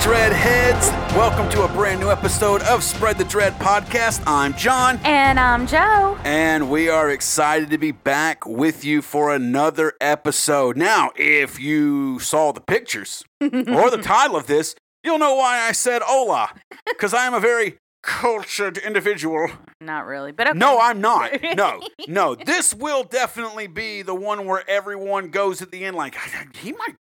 Dreadheads! Welcome to a brand new episode of Spread the Dread podcast. I'm John, And I'm Joe. and we are excited to be back with you for another episode. Now, if you saw the pictures or the title of this, you'll know why I said hola, because I am a very cultured individual. Not really, but okay. No, I'm not. No, no. This will definitely be the one where everyone goes at the end like he might,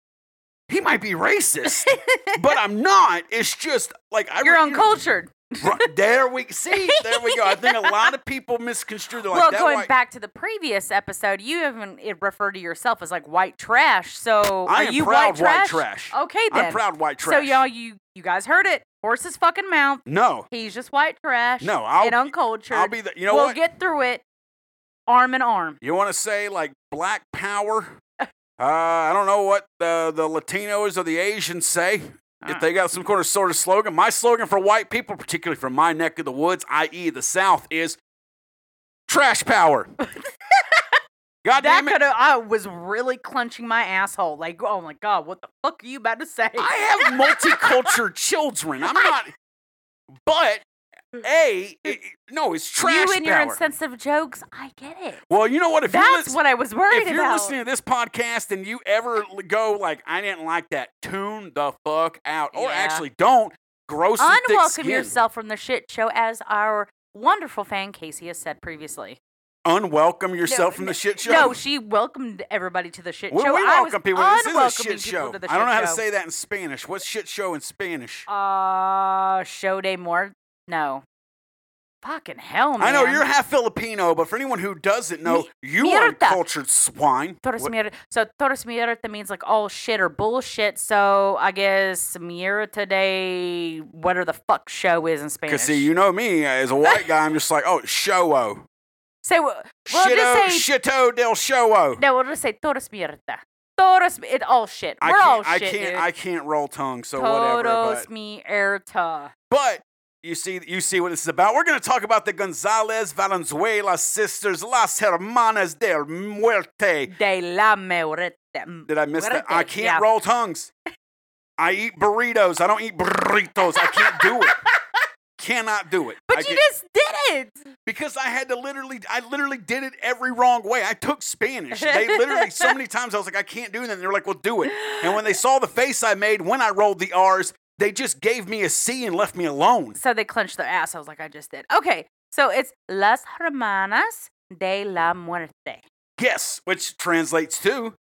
he might be racist, but I'm not. It's just like I. You're re- uncultured. Right, there we see. There we go. I think a lot of people misconstrue. They're like well, that going white- back to the previous episode, you even referred to yourself as like white trash. So I are you proud white white trash? trash. Okay, then. I'm proud white trash. So y'all, you you guys heard it. Horse's fucking mouth. no, He's just white trash. No, I'll and uncultured. I'll be the. You know what? we'll what? get through it, arm in arm. You want to say like black power? Uh, I don't know what the the Latinos or the Asians say. If they got some kind of sort of slogan, my slogan for white people, particularly from my neck of the woods, i.e., the South, is trash power. God That damn it! could have. I was really clenching my asshole. Like, oh my god, what the fuck are you about to say? I have multicultural children. I'm not, but a it- no, it's trash you and your insensitive jokes. I get it. well, you know what? If That's lis- what I was worried about. if you're about. listening to this podcast and you ever go like, I didn't like that, tune the fuck out, or Yeah. actually don't. Gross Unwelcome yourself from the shit show, as our wonderful fan Casey has said previously. Unwelcome yourself No, from the shit show. No, she welcomed everybody to the shit we, show. we I was welcome people. This is a shit show. to the I don't know how to say that in Spanish. What's shit show in Spanish? Uh, show day more. No. Fucking hell, man. I know you're half Filipino, but for anyone who doesn't know, Mi- you mierda. cultured swine. What- mierda. So toros mierda means like all shit or bullshit. So I guess mierda today, whatever the fuck show is in Spanish. Because see, you know me as a white guy, I'm just like, oh, show-o. say we'll just Shito, say shito del show-o. no. We'll just say toros mierda. Toros. It all shit. I We're can't, all I can't, dude. I can't roll tongue, so whatever. Todos but you see, you see what this is about. We're gonna talk about the Gonzalez Valenzuela sisters, las hermanas del muerte. De la muerte. Did I miss that? I can't yeah. roll tongues. I eat burritos. I don't eat burritos. I can't do it. Cannot do it. I But you get- just did it. because I had to literally, I literally did it every wrong way. I took Spanish. They literally so many times I was like, I can't do that. And they were like, Well, do it. And when they saw the face I made when I rolled the R's, they just gave me a C and left me alone. So they clenched their ass. I was like, I just did. Okay. So it's Las Hermanas de la Muerte. Yes, which translates to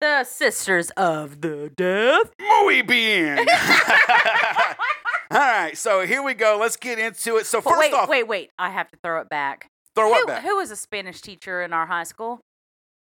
The Sisters of the Death. muy bien. All right, so here we go. Let's get into it. So first wait, off, wait, wait. I have to throw it back. throw who, what back? who was a Spanish teacher in our high school?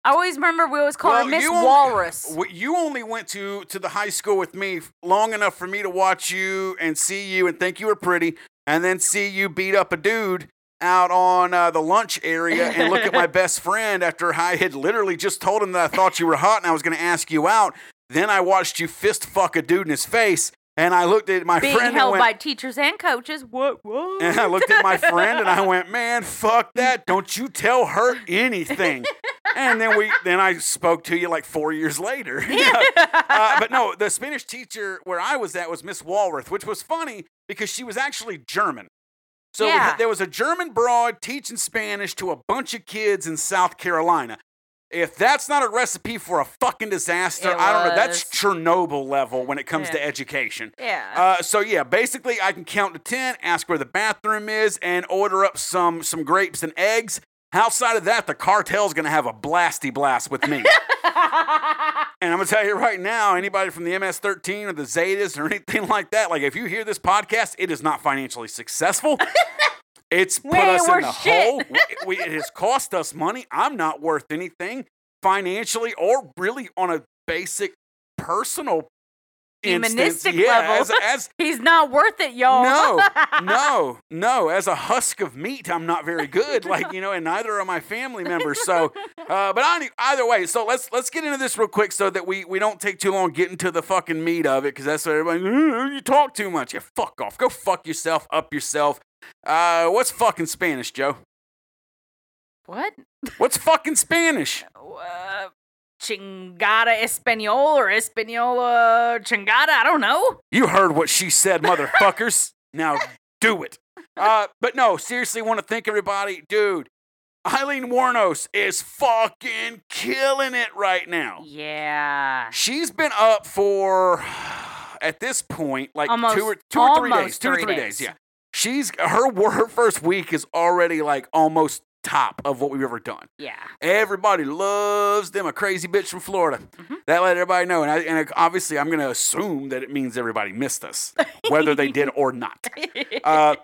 I always remember we always called Well, her Miss you only- Walrus. You only went to to the high school with me long enough for me to watch you and see you and think you were pretty, and then see you beat up a dude out on uh, the lunch area and look at my best friend after I had literally just told him that I thought you were hot and I was going to ask you out. Then I watched you fist fuck a dude in his face, and I looked at my Being friend and held went, by teachers and coaches. What? What? and I looked at my friend and I went, "Man, fuck that! Don't you tell her anything." And then we, then I spoke to you like four years later. uh, but no, the Spanish teacher where I was at was Miss Walworth, which was funny because she was actually German. So Yeah. there was a German broad teaching Spanish to a bunch of kids in South Carolina. If that's not a recipe for a fucking disaster, It I don't know. That's. Chernobyl level when it comes to education. yeah. Uh, so yeah, basically, I can count to ten, ask where the bathroom is, and order up some some grapes and eggs. Outside of that, the cartel's gonna have a blasty blast with me. and I'm gonna tell you right now, anybody from the MS-13 or the Zetas or anything like that, like if you hear this podcast, it is not financially successful. It's put We us in the shit. hole. We, we, it has cost us money. I'm not worth anything financially or really on a basic personal. Humanistic yeah, level. as, as He's not worth it, y'all. no, no, no. As a husk of meat, I'm not very good. Like you know, and neither are my family members. So, uh, but I, either way, so let's let's get into this real quick so that we we don't take too long getting to the fucking meat of it because that's what everybody. "Uh, You talk too much. Yeah, fuck off. Go fuck yourself up yourself. Uh, what's fucking Spanish, Joe? What? What's fucking Spanish? Uh, chingada español or española chingada. I don't know. You heard what she said, motherfuckers. now do it. Uh, but no, seriously, want to thank everybody, dude. Aileen Wuornos is fucking killing it right now. Yeah. She's been up for at this point like Almost- two or two or three days. Two or three days. days. Yeah. She's her her first week is already like almost top of what we've ever done. Yeah. Everybody loves them a crazy bitch from Florida. Mhm. That let everybody know, and, I, and obviously I'm gonna assume that it means everybody missed us, whether they did or not. Uh,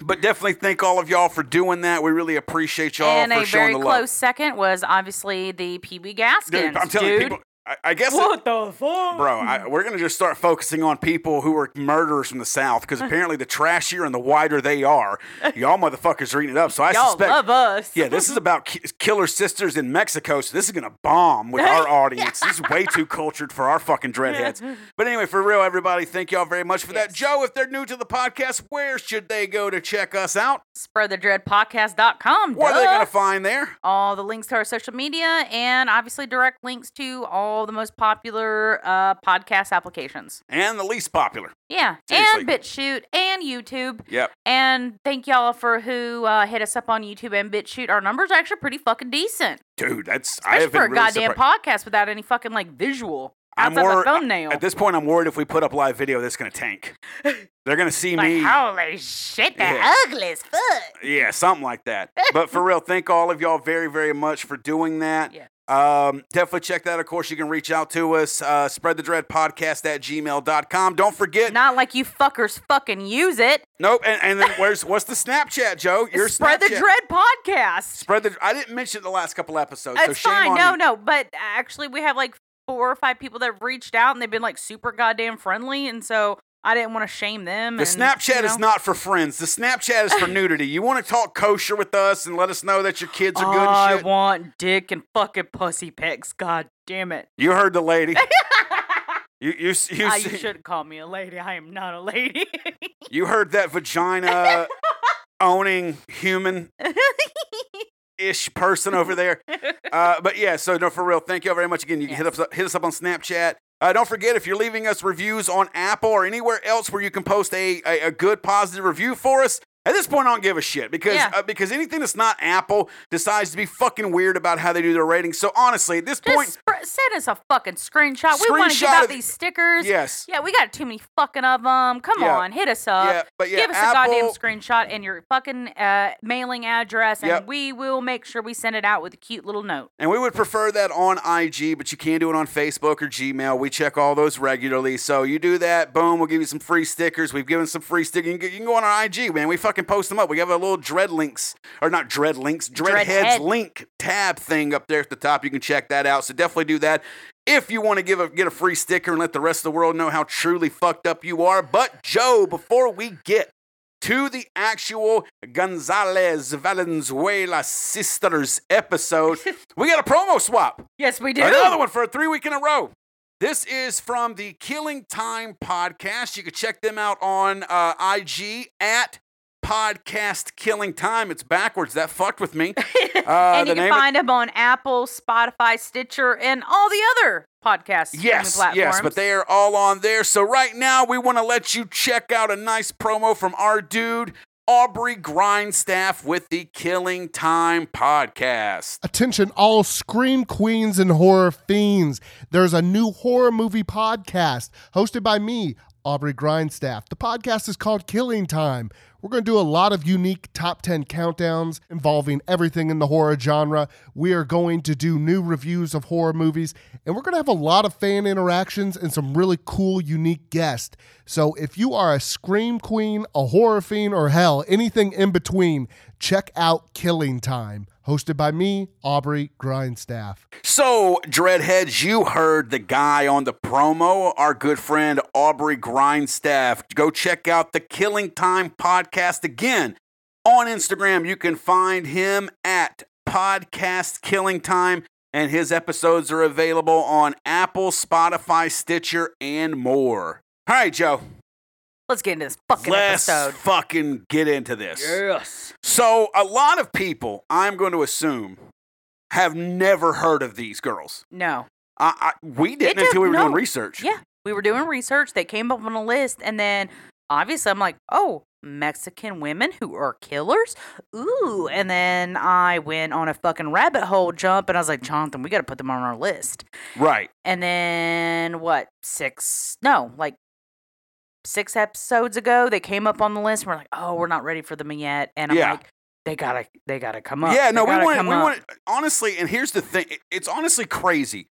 but definitely thank all of y'all for doing that. We really appreciate y'all and for a showing very the close second was obviously the Pee Wee Gaskins. Dude, I'm telling dude. you, people. I, I guess it- What the fuck, Bro, I, we're gonna just start focusing on people who are murderers from the South because apparently the trashier and the wider they are, y'all motherfuckers are eating it up. So I Y'all suspect, love us. yeah, this is about ki- killer sisters in Mexico. So this is gonna bomb with our audience. This is way too cultured for our fucking dreadheads. But anyway, for real, everybody, thank y'all very much for that. Joe, if they're new to the podcast, where should they go to check us out? spreadthedreadpodcast.com. What are they gonna find there? all the links to our social media and obviously direct links to all the most popular uh, podcast applications. And the least popular. Yeah, Seriously. and BitChute and YouTube. Yep. And thank y'all for who uh, hit us up on YouTube and BitChute. Our numbers are actually pretty fucking decent, Dude, that's I especially have been for a really goddamn surprised. podcast without any fucking like visual I'm outside wor- thumbnail. At this point, I'm worried if we put up live video, that's gonna tank. They're gonna see like me. holy shit, they're Yeah. ugly as fuck. Yeah, something like that. But for real, thank all of y'all very, very much for doing that. Yeah. Um, definitely check that. Of course, you can reach out to us, uh, spread the dread podcast at gmail.com. Don't forget, Not like you fuckers fucking use it. nope. And, and then where's what's the Snapchat, Joe? Your Spread the Dread podcast. Spread the. I didn't mention the last couple episodes, so That's shame fine. on No, me. no. But actually, we have like four or five people that have reached out and they've been like super goddamn friendly. And so I didn't want to shame them. The and, Snapchat you is not for friends. The Snapchat is for nudity. You want to talk kosher with us and let us know that your kids are good I and shit. want dick and fucking pussy pics. God damn it. You heard the lady. You you you, Ah, you shouldn't call me a lady. I am not a lady. you heard that vagina owning human ish person over there. Uh, but yeah, so no, for real, thank you all very much again. You can hit us up, hit us up on Snapchat. Uh, don't forget if you're leaving us reviews on Apple or anywhere else where you can post a, a, a good positive review for us. At this point, I don't give a shit because Yeah. uh, because anything that's not Apple decides to be fucking weird about how they do their ratings. So honestly, at this point, Just sp- send us a fucking screenshot. we want to Screenshot give out these stickers. yes, Yeah, we got too many fucking of them. Come Yeah. on, hit us up. yeah, but yeah, Give us Apple, a goddamn screenshot and your fucking uh, mailing address, and Yep. we will make sure we send it out with a cute little note. And we would prefer that on IG, but you can do it on Facebook or Gmail. We check all those regularly. So you do that, boom, we'll give you some free stickers. We've given some free stickers. You, can- you can go on our IG, man. We fucking post them up. We have a little dread links, or not dread links, dreadheads Dreadhead. link tab thing up there at the top. You can check that out. So definitely do that. If you want to give a get a free sticker and let the rest of the world know how truly fucked up you are. But Joe, before we get to the actual Gonzalez Valenzuela sisters episode, we got a promo swap. Yes, we do. Another one for a three week in a row. This is from the Killing Time podcast. You can check them out on uh, IG at podcast Killing Time. It's backwards. That fucked with me. Uh, and you name can of- find them on Apple, Spotify, Stitcher, and all the other podcast streaming Yes, platforms. yes, but they are all on there. So right now, we want to let you check out a nice promo from our dude Aubrey Grindstaff with the Killing Time podcast. Attention, all scream queens and horror fiends. There's a new horror movie podcast hosted by me, Aubrey Grindstaff. The podcast is called Killing Time. We're going to do a lot of unique top 10 countdowns involving everything in the horror genre. We are going to do new reviews of horror movies, and we're going to have a lot of fan interactions and some really cool, unique guests. So if you are a scream queen, a horror fiend, or hell, anything in between, check out Killing Time, hosted by me, Aubrey Grindstaff. So, Dreadheads, you heard the guy on the promo, our good friend Aubrey Grindstaff. Go check out the Killing Time podcast again. On Instagram, you can find him at Podcast Killing Time, and his episodes are available on Apple, Spotify, Stitcher, and more. All right, Joe, Let's get into this fucking let's episode. fucking get into this. Yes. So, a lot of people, I'm going to assume, have never heard of these girls. No. I, I, we didn't until we were doing research. Yeah, we were doing research. They came up on a list, and then obviously I'm like, oh, Mexican women who are killers. Ooh, and then I went on a fucking rabbit hole jump, and I was like, Jonathan, we got to put them on our list. Right. And then what? Six? No, like six episodes ago, they came up on the list. And we're like, oh, we're not ready for them yet. And I'm Yeah. like, they gotta, they gotta come up. Yeah, no, we want we want honestly, and here's the thing: it's honestly crazy.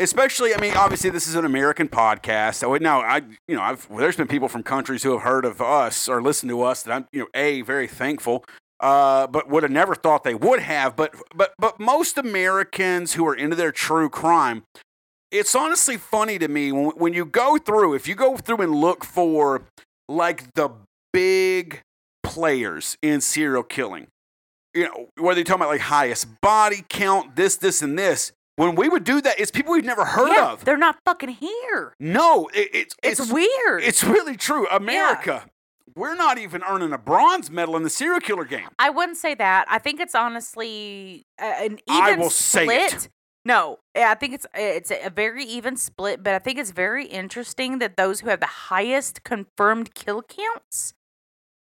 Especially, I mean, obviously, this is an American podcast. So now, I, you know, I've there's been people from countries who have heard of us or listened to us that I'm, you know, a very thankful, uh, but would have never thought they would have. But but but most Americans who are into their true crime, it's honestly funny to me when when you go through, if you go through and look for like the big players in serial killing. You know, whether you're talking about like highest body count, this, this, and this. When we would do that, it's people we've never heard Yeah, of. They're not fucking here. No, it, it's, It's, it's weird. It's really true. America, we're not even earning a bronze medal in the serial killer game. I wouldn't say that. I think it's honestly uh, an even I will say split. it. No, I think it's it's a very even split, but I think it's very interesting that those who have the highest confirmed kill counts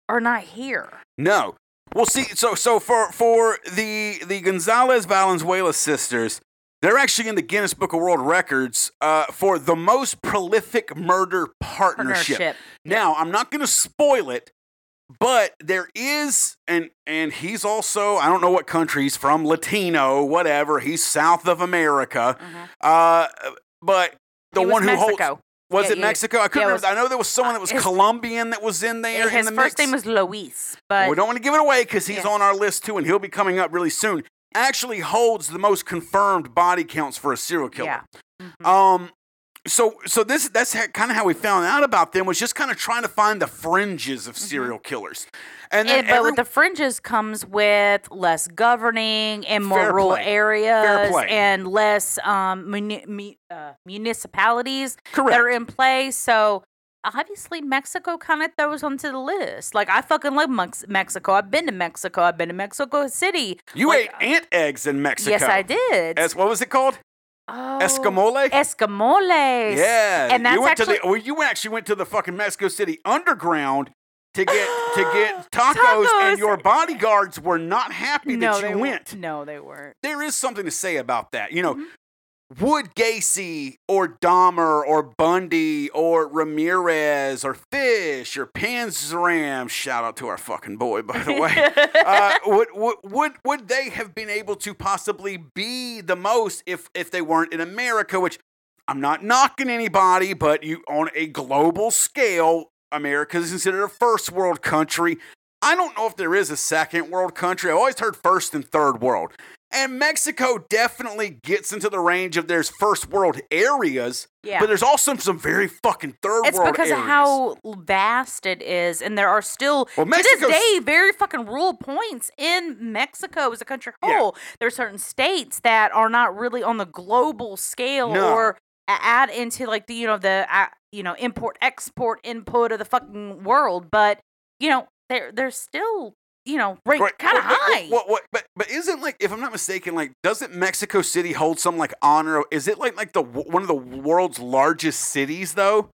are not here. No. Well, see, so so for for the the Gonzalez Valenzuela sisters, they're actually in the Guinness Book of World Records uh, for the most prolific murder partnership. Partnership. Now, I'm not going to spoil it, but there is, and and he's also, I don't know what country he's from, Latino, whatever. He's south of America, Mhm. uh, but the He one who holds was Yeah, it yeah. Mexico? I couldn't Yeah, remember. I know there was someone that was his- Colombian that was in there. in His the first mix. name was Luis, but we don't want to give it away because he's on our list too, and he'll be coming up really soon. Actually, holds the most confirmed body counts for a serial killer. yeah. Mhm. Um, so so this that's kind of how we found out about them was just kind of trying to find the fringes of serial killers, and then And, but every, with the fringes comes with less governing and more rural play. areas and less um, muni- mu- uh, municipalities correct. that are in place. So obviously Mexico kind of throws onto the list. Like I fucking love Mex- Mexico. I've been to Mexico. I've been to Mexico City. you like, ate ant eggs in Mexico. Yes, I did. As what was it called? Oh, Escamole. Escamoles. Yeah, and that's you went actually to the. Well, you actually went to the fucking Mexico City underground to get to get tacos, Tacos. and your bodyguards were not happy no, that you went. No, they weren't. there is something to say about that. You know, Mhm. Would Gacy or Dahmer or Bundy or Ramirez or Fish or Panzram, shout out to our fucking boy, by the way, uh, would, would, would, would they have been able to possibly be the most if, if they weren't in America, which I'm not knocking anybody, but you on a global scale, America is considered a first world country. I don't know if there is a second world country. I've always heard first and third world. And Mexico definitely gets into the range of there's first world areas, yeah. but there's also some very fucking third It's world It's because areas. of how vast it is, and there are still well, to this day very fucking rural points in Mexico as a country Yeah. There are certain states that are not really on the global scale No. or add into like the you know the uh, you know import export input of the fucking world, but you know they're they're still you know ranked Right. kind of What- what- high. What, what, but but isn't like if I'm not mistaken, like doesn't Mexico City hold some like honor? Is it like like the one of the world's largest cities though?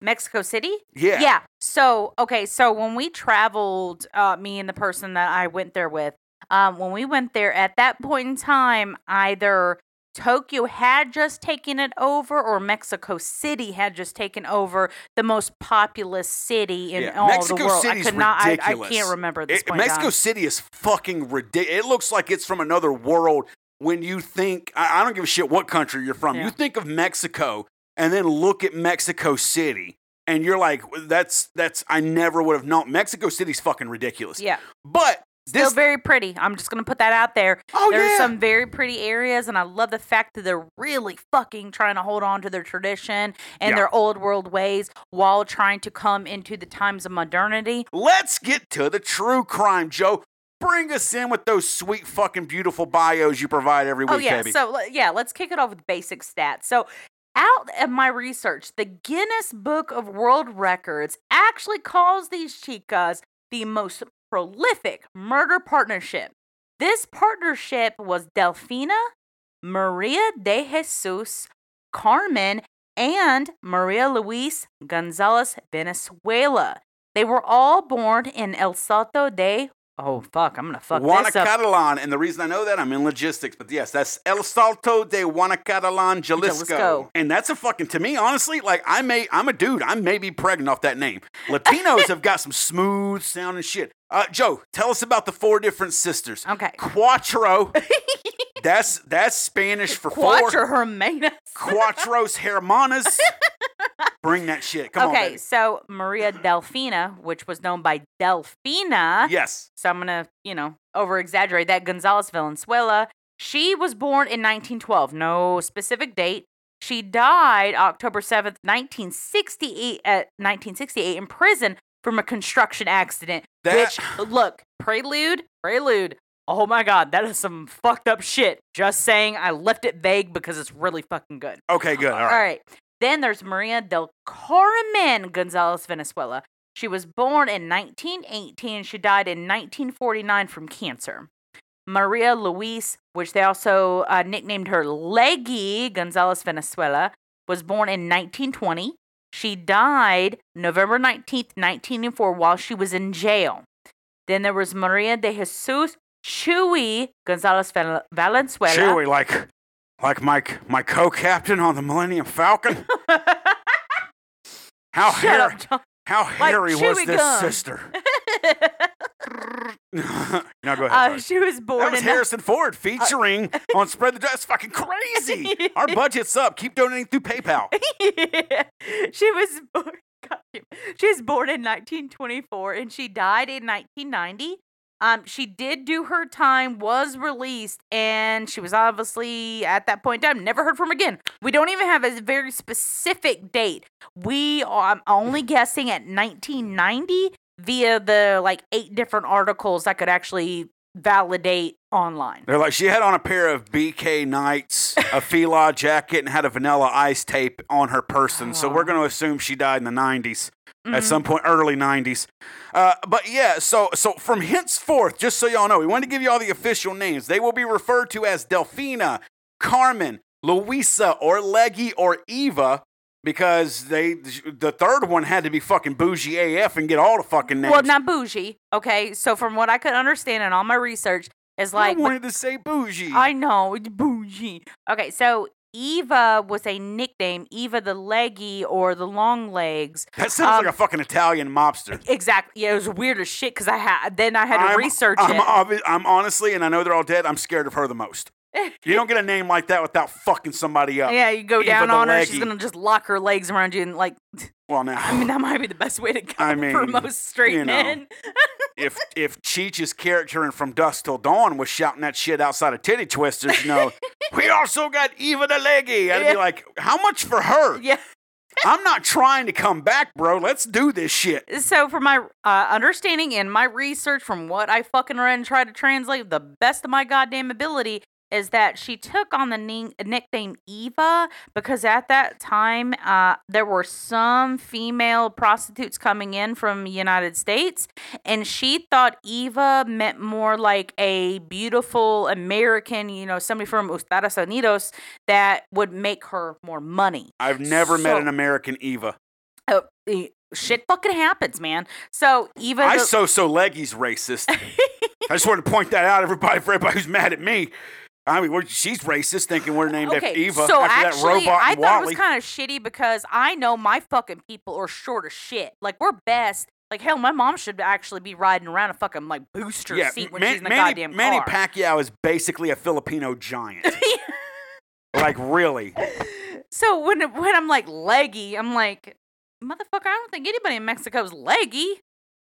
Mexico City. Yeah. Yeah. So, okay. So when we traveled, uh, me and the person that I went there with, um, when we went there at that point in time, either Tokyo had just taken it over or Mexico City had just taken over the most populous city in Yeah, all Mexico the world. City's I could not, I, I can't remember this It- point. Mexico. City is fucking ridiculous. It looks like it's from another world when you think, I, I don't give a shit what country you're from. Yeah. You think of Mexico and then look at Mexico City and you're like, that's, that's, I never would have known. Mexico City's fucking ridiculous. Yeah. But Still this, very pretty. I'm just gonna put that out there. oh There's yeah. some very pretty areas, and I love the fact that they're really fucking trying to hold on to their tradition and Yeah. their old world ways while trying to come into the times of modernity. Let's get to the true crime, Joe. Bring us in with those sweet fucking beautiful bios you provide every oh, week, oh yeah, baby. so yeah, let's kick it off with basic stats. So. Out of my research, the Guinness Book of World Records actually calls these chicas the most prolific murder partnership. This partnership was Delfina, Maria de Jesus Carmen and Maria Luis Gonzalez Valenzuela. They were all born in El Salto de Oh fuck, I'm gonna fuck this up. Juanacatalan. And the reason I know that, I'm in logistics, but yes, that's El Salto de Juanacatalan, Jalisco. Jalisco. And that's a fucking, to me, honestly, like I may, I'm a dude, I may be pregnant off that name. Latinos have got some smooth sounding shit. Uh, Joe, tell us about the four different sisters. Okay. Cuatro. that's that's Spanish for four. Quattro Hermanas. Cuatros Hermanas. Bring that shit. Come on, okay, so Maria Delfina, which was known by Delfina. Yes. So I'm gonna, you know, over exaggerate that. Gonzalez Valenzuela. She was born in 1912. No specific date. She died October 7th, 1968, at uh, 1968 in prison from a construction accident. That- Which, look, prelude, prelude. Oh my God, that is some fucked up shit. Just saying, I left it vague because it's really fucking good. Okay, good. All right. All right. Then there's Maria del Carmen Gonzalez Valenzuela. She was born in 1918. She died in 1949 from cancer. Maria Luis, which they also uh, nicknamed her Leggy Gonzalez Valenzuela, was born in 1920. She died November 19th, 1904, while she was in jail. Then there was Maria de Jesus Chuy Gonzalez Val- Valenzuela. Chewy, like, like my my co-captain on the Millennium Falcon. How hairy, how hairy was this gum. sister? now go ahead. uh, she was born that was Harrison Ford featuring on Spread the. That's fucking crazy. Our budget's up. Keep donating through PayPal. she was born. God. She was born in 1924 and she died in 1990. Um, she did do her time, was released, and she was obviously at that point in time never heard from again. We don't even have a very specific date. We are I'm only guessing at 1990 via the like eight different articles I could actually validate online. They're like, she had on a pair of BK Knights, a Fila jacket, and had a vanilla ice tape on her person. So we're going to assume she died in the 90s. At Mhm. some point, early '90s, uh, but yeah. So, so from henceforth, just so y'all know, we want to give you all the official names. They will be referred to as Delfina Carmen, Luisa, or Leggy, or Eva, because they the third one had to be fucking bougie AF and get all the fucking names. Well, not bougie. Okay, so from what I could understand in all my research, is like I wanted to say bougie. I know it's bougie. Okay, so Eva was a nickname, Eva the leggy or the long legs. that sounds um, like a fucking Italian mobster. Exactly. Yeah, it was weird as shit because I had then I had to I'm- research I'm, it. I'm honestly, and I know they're all dead. I'm scared of her the most. You don't get a name like that without fucking somebody up. yeah, you go Eva down on her, she's gonna just lock her legs around you and like. Well, now, I mean, that might be the best way to go I mean, for most straight you know. men. if if Cheech's character in From Dusk Till Dawn was shouting that shit outside of Titty Twisters, you know, we also got Eva the Leggy. I'd Yeah. be like, how much for her? yeah. I'm not trying to come back, bro. Let's do this shit. So, from my uh, understanding and my research, from what I fucking read and tried to translate, the best of my goddamn ability is that she took on the nickname Eva because at that time uh, there were some female prostitutes coming in from the United States, and she thought Eva meant more like a beautiful American, you know, somebody from Estados Unidos that would make her more money. I've never met an American Eva. Oh, eh, shit fucking happens, man. So Eva, I the- so so Leggy's racist. I just wanted to point that out, everybody, for everybody who's mad at me. I mean, we're, she's racist, thinking we're named after Eva so after actually, that robot I thought it was kind of shitty because I know my fucking people are short as shit. Like we're best. Like hell, my mom should actually be riding around a fucking like booster yeah, seat when Man- she's in the Manny, goddamn car. Manny. Pacquiao is basically a Filipino giant. like really. so when when I'm like leggy, I'm like, motherfucker, I don't think anybody in Mexico's leggy.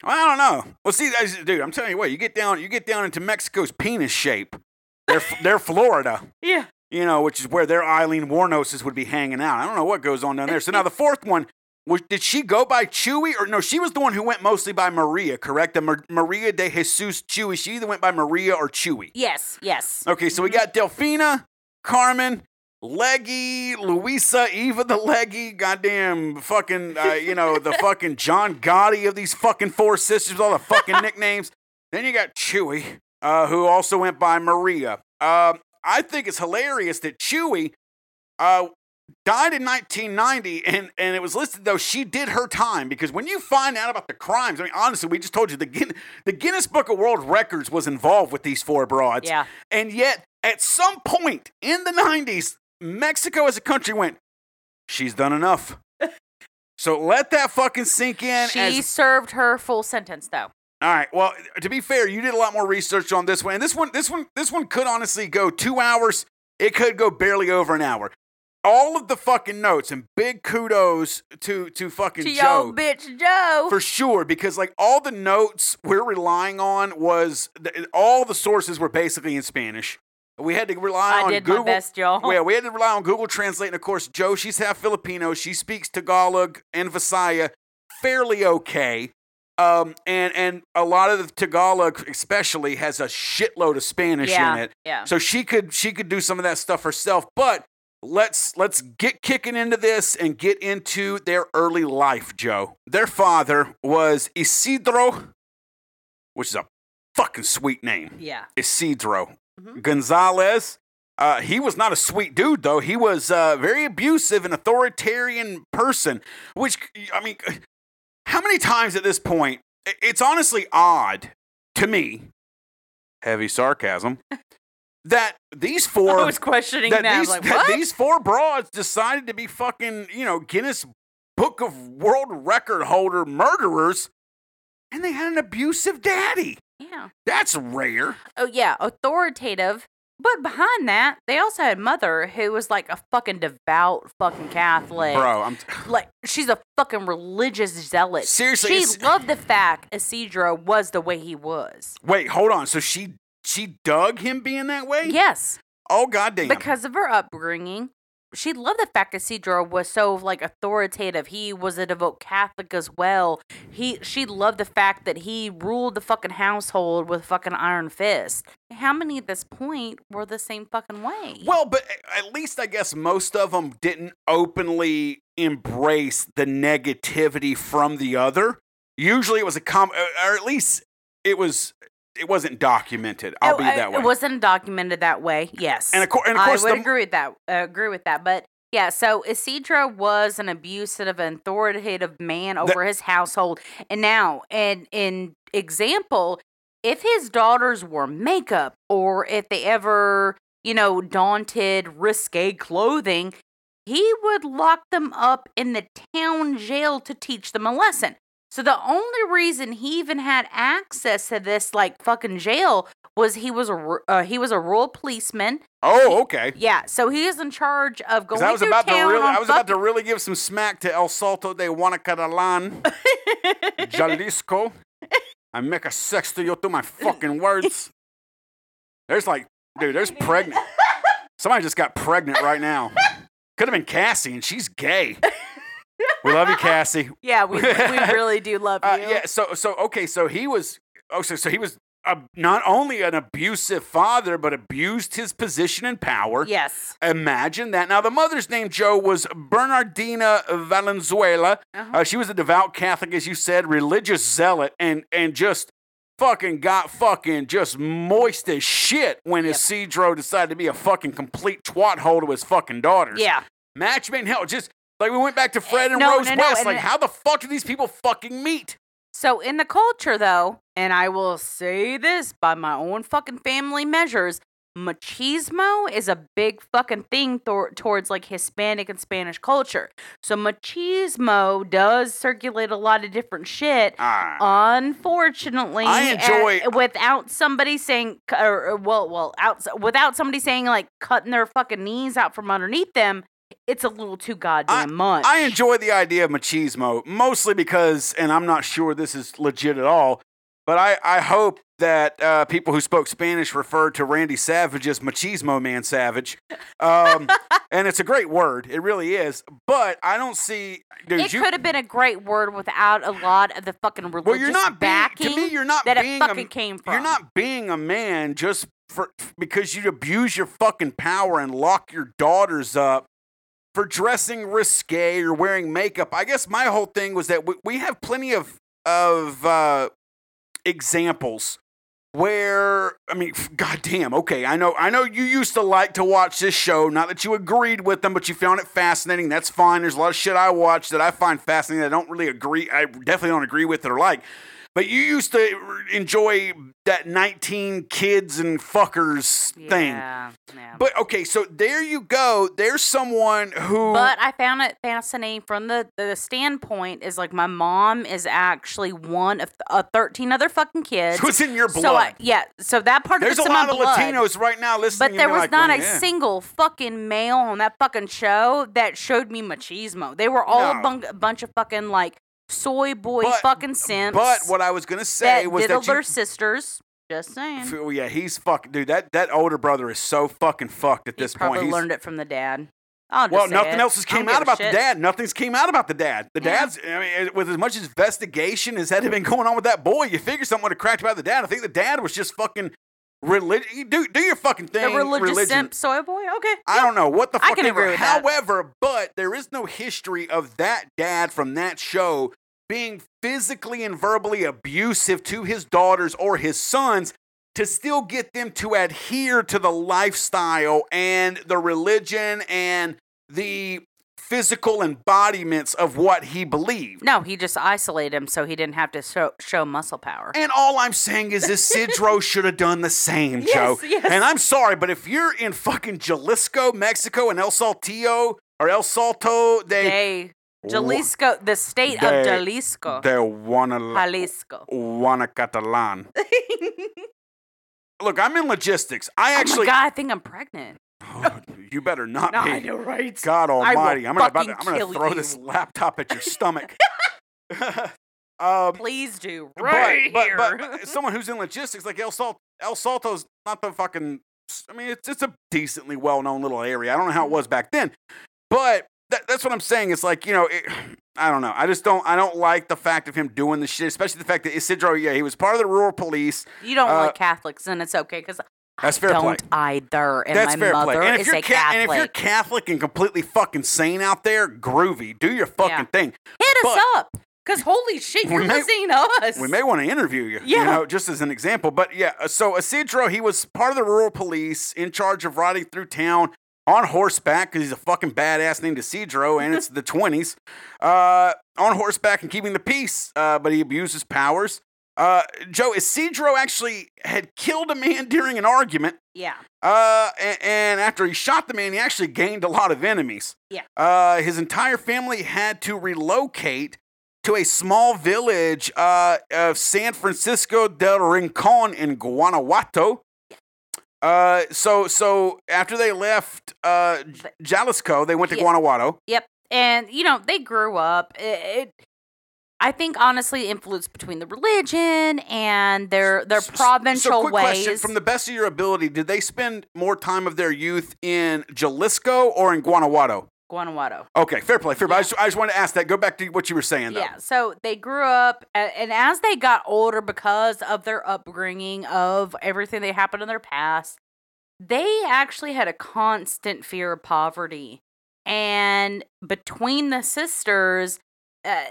Well, I don't know. Well, see, dude, I'm telling you what. You get down, you get down into Mexico's penis shape. They're they're Florida, Yeah. you know, which is where their Aileen Wuornoses would be hanging out. I don't know what goes on down there. So now the fourth one. Was, did she go by Chewy or no? She was the one who went mostly by Maria, correct? The Mar- Maria de Jesus Chewy. She either went by Maria or Chewy. Yes. Yes. Okay, so we got Delfina, Carmen, Leggy, Luisa, Eva the Leggy, goddamn fucking, uh, you know, the fucking John Gotti of these fucking four sisters, all the fucking nicknames. Then you got Chewy, uh, who also went by Maria. Uh, I think it's hilarious that Chewie uh, died in 1990, and and it was listed though she did her time because when you find out about the crimes, I mean, honestly, we just told you the Guin- the Guinness Book of World Records was involved with these four broads, Yeah. and yet at some point in the 90s, Mexico as a country went, she's done enough. So let that fucking sink in. She as served her full sentence though. All right. Well, to be fair, you did a lot more research on this one, and this one, this one, this one could honestly go two hours. It could go barely over an hour. All of the fucking notes and big kudos to to fucking To Joe bitch Joe. for sure, because like all the notes we're relying on was th- all the sources were basically in Spanish. We had to rely I on did Google. my best, y'all. Yeah, we had to rely on Google Translate, and of course, Joe, she's half Filipino. She speaks Tagalog and Visaya fairly okay. Um, and and a lot of the Tagalog, especially, has a shitload of Spanish yeah. in it. Yeah. So she could she could do some of that stuff herself. But let's let's get kicking into this and get into their early life, Joe. Their father was Isidro, which is a fucking sweet name. Yeah. Isidro Mhm. Gonzalez. Uh, he was not a sweet dude, though. He was uh, very abusive and authoritarian person. Which I mean, how many times at this point? It's honestly odd to me. Heavy sarcasm. that these four I was questioning that. These like, that these four broads decided to be fucking you know Guinness Book of World Record holder murderers, and they had an abusive daddy. yeah. That's rare. Oh yeah, authoritative. But behind that, they also had mother who was like a fucking devout fucking Catholic. Bro, I'm Like she's a fucking religious zealot. Seriously, she it's- loved the fact Isidro was the way he was. Wait, hold on. So she she dug him being that way? Yes, Oh goddamn. because of her upbringing. She loved the fact Isidro was so like authoritative. He was a devout Catholic as well. He she loved the fact that he ruled the fucking household with fucking iron fist. How many at this point were the same fucking way? well, but eh, at least I guess most of them didn't openly embrace the negativity from the other. Usually, it was a com, eh, or at least it was. It wasn't documented. I'll It- be that way. It wasn't documented that way. Yes, and of course, and of course, I would the, agree with that. Uh, agree with that. But yeah, so Isidro was an abusive and authoritative man over his household. And now, and in example, if his daughters wore makeup or if they ever, you know, daunted risque clothing, he would lock them up in the town jail to teach them a lesson. So the only reason he even had access to this like fucking jail was he was a uh, he was a rural policeman. oh, okay. Yeah, so he is in charge of going I was about to really, I was about to really give some smack to El Salto de Guanacalan, Jalisco. I make a sex to you through my fucking words. There's like, dude, there's pregnant. Somebody just got pregnant right now. Could have been Cassie, and she's gay. We love you, Cassie. yeah, we, we really do love you. Uh, yeah. So so okay. So he was. Oh, so so he was uh, not only an abusive father, but abused his position and power. Yes. Imagine that. Now, the mother's name, Joe, was Bernardina Valenzuela. Uh-huh. Uh, she was a devout Catholic, as you said, religious zealot, and and just fucking got fucking just moist as shit when Yep. Isidro decided to be a fucking complete twat hole to his fucking daughters. Yeah. Match made in hell. Just like we went back to Fred and No, Rose no, no, West. like, how the fuck do these people fucking meet? So in the culture though, and I will say this by my own fucking family measures, machismo is a big fucking thing tor- towards like Hispanic and Spanish culture. So machismo does circulate a lot of different shit. Ah. Unfortunately, I enjoy- uh, without somebody saying, or, or, well, well, out, without somebody saying like cutting their fucking knees out from underneath them, it's a little too goddamn much. I enjoy the idea of machismo, mostly because, and I'm not sure this is legit at all, but I, I hope that uh, people who spoke Spanish referred to Randy Savage as machismo man savage. Um, and it's a great word. It really is. But I don't see. Dude, It you, could have been a great word without a lot of the fucking religious well, you're not being, backing to me, you're not that being it a, fucking came from. You're not being a man just for because you abuse your fucking power and lock your daughters up for dressing risque or wearing makeup. I guess my whole thing was that we, we have plenty of of uh, examples where I mean, goddamn. Okay, I know, I know you used to like to watch this show. Not that you agreed with them, but you found it fascinating. That's fine. There's a lot of shit I watch that I find fascinating. That I don't really agree. I definitely don't agree with it or like. But you used to enjoy that 19 kids and fuckers thing. Yeah, yeah. But okay, so there you go. There's someone who. But I found it fascinating from the, the standpoint is like my mom is actually one of uh, 13 other fucking kids. so it's in your blood. So I, yeah, so that part There's of a it's in lot of blood. Latinos right now listening. But there was like, not well, a yeah. single fucking male on that fucking show that showed me machismo. They were all No. a bun- bunch of fucking like soy boy But- fucking simps. But what I was gonna say that was diddled that you, their sisters. Just saying. Well, yeah, he's fucking dude. That that older brother is so fucking fucked at He this probably point. He's- learned it from the dad. Well, nothing it. else has came out about shit. the dad. Nothing's came out about the dad. The Yeah. dad's. I mean, with as much investigation as had been going on with that boy, you figure something would have cracked about the dad. I think the dad was just fucking religion. Do do your fucking thing. The religious religion. simp soy boy. Okay. I don't know what the I can agree with that. However, but there is no history of that dad from that show being physically and verbally abusive to his daughters or his sons to still get them to adhere to the lifestyle and the religion and the physical embodiments of what he believed. No, he just isolated him so he didn't have to show, show muscle power. And all I'm saying is this Sidro should have done the same, Yes, Joe. yes. And I'm sorry, but if you're in fucking Jalisco, Mexico, and El Saltillo or El Salto, they They, Jalisco, the state They- of Jalisco. they wanna Jalisco. wanna Catalan. Look, I'm in logistics. I actually. oh my god, I think I'm pregnant. You better not No, be. I know, right? God Almighty, I'm gonna, about to, I'm gonna throw you. this laptop at your stomach. um, Please do right but, here. but, but someone who's in logistics like El Salt El Salto's not the fucking I mean it's it's a decently well known little area. I don't know how it was back then. But that, that's what I'm saying. It's like, you know, it, I don't know. I just don't I don't like the fact of him doing the shit, especially the fact that Isidro, yeah, he was part of the rural police. you don't uh, like Catholics, and it's okay because That's fair play. don't either. And That's my mother play. And if is you're a ca- Catholic. and if you're Catholic and completely fucking sane out there, groovy. Do your fucking Yeah. thing. Hit us but- up. Because holy shit, you're may- listening to us. We may want to interview you, you know, just as an example. But yeah, uh, so Isidro, he was part of the rural police in charge of riding through town on horseback because he's a fucking badass named Isidro, and it's the 20s. Uh, on horseback and keeping the peace, uh, but he abuses powers. Uh, Joe, Isidro actually had killed a man during an argument. Yeah. Uh, and, and after he shot the man, he actually gained a lot of enemies. Yeah. Uh, his entire family had to relocate to a small village uh, of San Francisco del Rincon in Guanajuato. Uh, so so after they left uh, Jalisco, they went to Yeah. Guanajuato. Yep. And you know they grew up. It, it, I think honestly, influence between the religion and their their provincial so quick ways. question: From the best of your ability, did they spend more time of their youth in Jalisco or in Guanajuato? Guanajuato. Okay, fair play, fair play. I just, I just wanted to ask that. Go back to what you were saying, though. Yeah, so they grew up, and as they got older, because of their upbringing, of everything that happened in their past, they actually had a constant fear of poverty. And between the sisters, uh,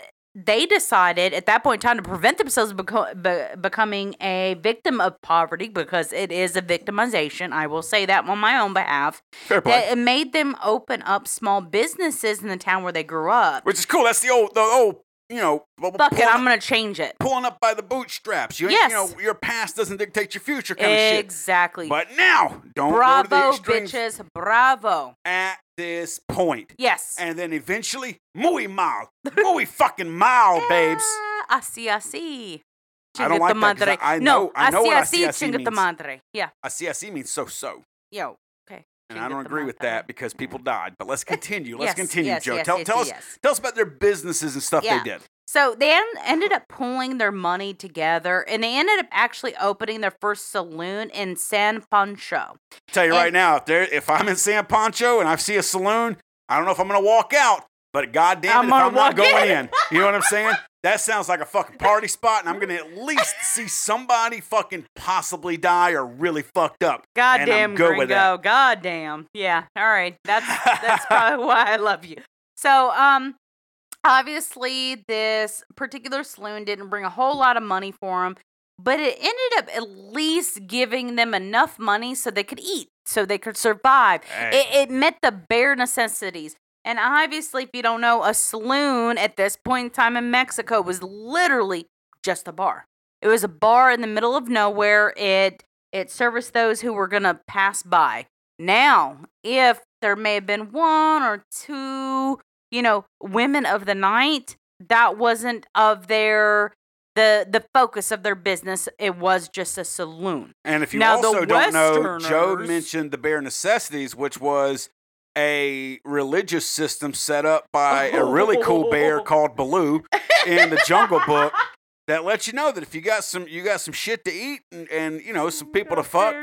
they decided at that point in time to prevent themselves beco- be- becoming a victim of poverty because it is a victimization. I will say that on my own behalf. Fair play. That it made them open up small businesses in the town where they grew up. Which is cool. That's the old, the old, you know, Fuck it, I'm gonna change it. pulling up by the bootstraps. You, Yes. you know, your past doesn't dictate your future kind of shit. Exactly. But now, don't go to the Bravo, bitches. Bravo. at this point. Yes. And then eventually, muy mal. Muy fucking mal, babes. Ah, Así, así. I don't like that. I- I no, know- I know así, what así, así, así means. madre. Yeah. Así, así means so-so. Yo. And I don't agree with that because people died. But let's continue. Let's Yes, continue, yes, Joe. yes, tell, yes, tell us, yes. tell us about their businesses and stuff Yeah. they did. So they en- ended up pulling their money together and they ended up actually opening their first saloon in San Pancho. Tell you And- right now, if there, if I'm in San Pancho and I see a saloon, I don't know if I'm gonna walk out, but goddamn I'm it, if gonna I'm not walk going in. in. You know what I'm saying? That sounds like a fucking party spot, and I'm gonna at least see somebody fucking possibly die or really fucked up. Goddamn good gringo. with that. Goddamn. Yeah. All right. That's that's probably why I love you. So, um, obviously, this particular saloon didn't bring a whole lot of money for him. but it ended up at least giving them enough money so they could eat, so they could survive. Hey. It, it met the bare necessities. And obviously, if you don't know, a saloon at this point in time in Mexico was literally just a bar. It was a bar in the middle of nowhere. It it serviced those who were gonna pass by. Now, if there may have been one or two, you know, women of the night, that wasn't of their the the focus of their business. It was just a saloon. And if you Now, also don't know, Joe mentioned the bare necessities, which was a religious system set up by a really cool bear called Baloo in the Jungle Book that lets you know that if you got some you got some shit to eat and, and you know some people to fuck,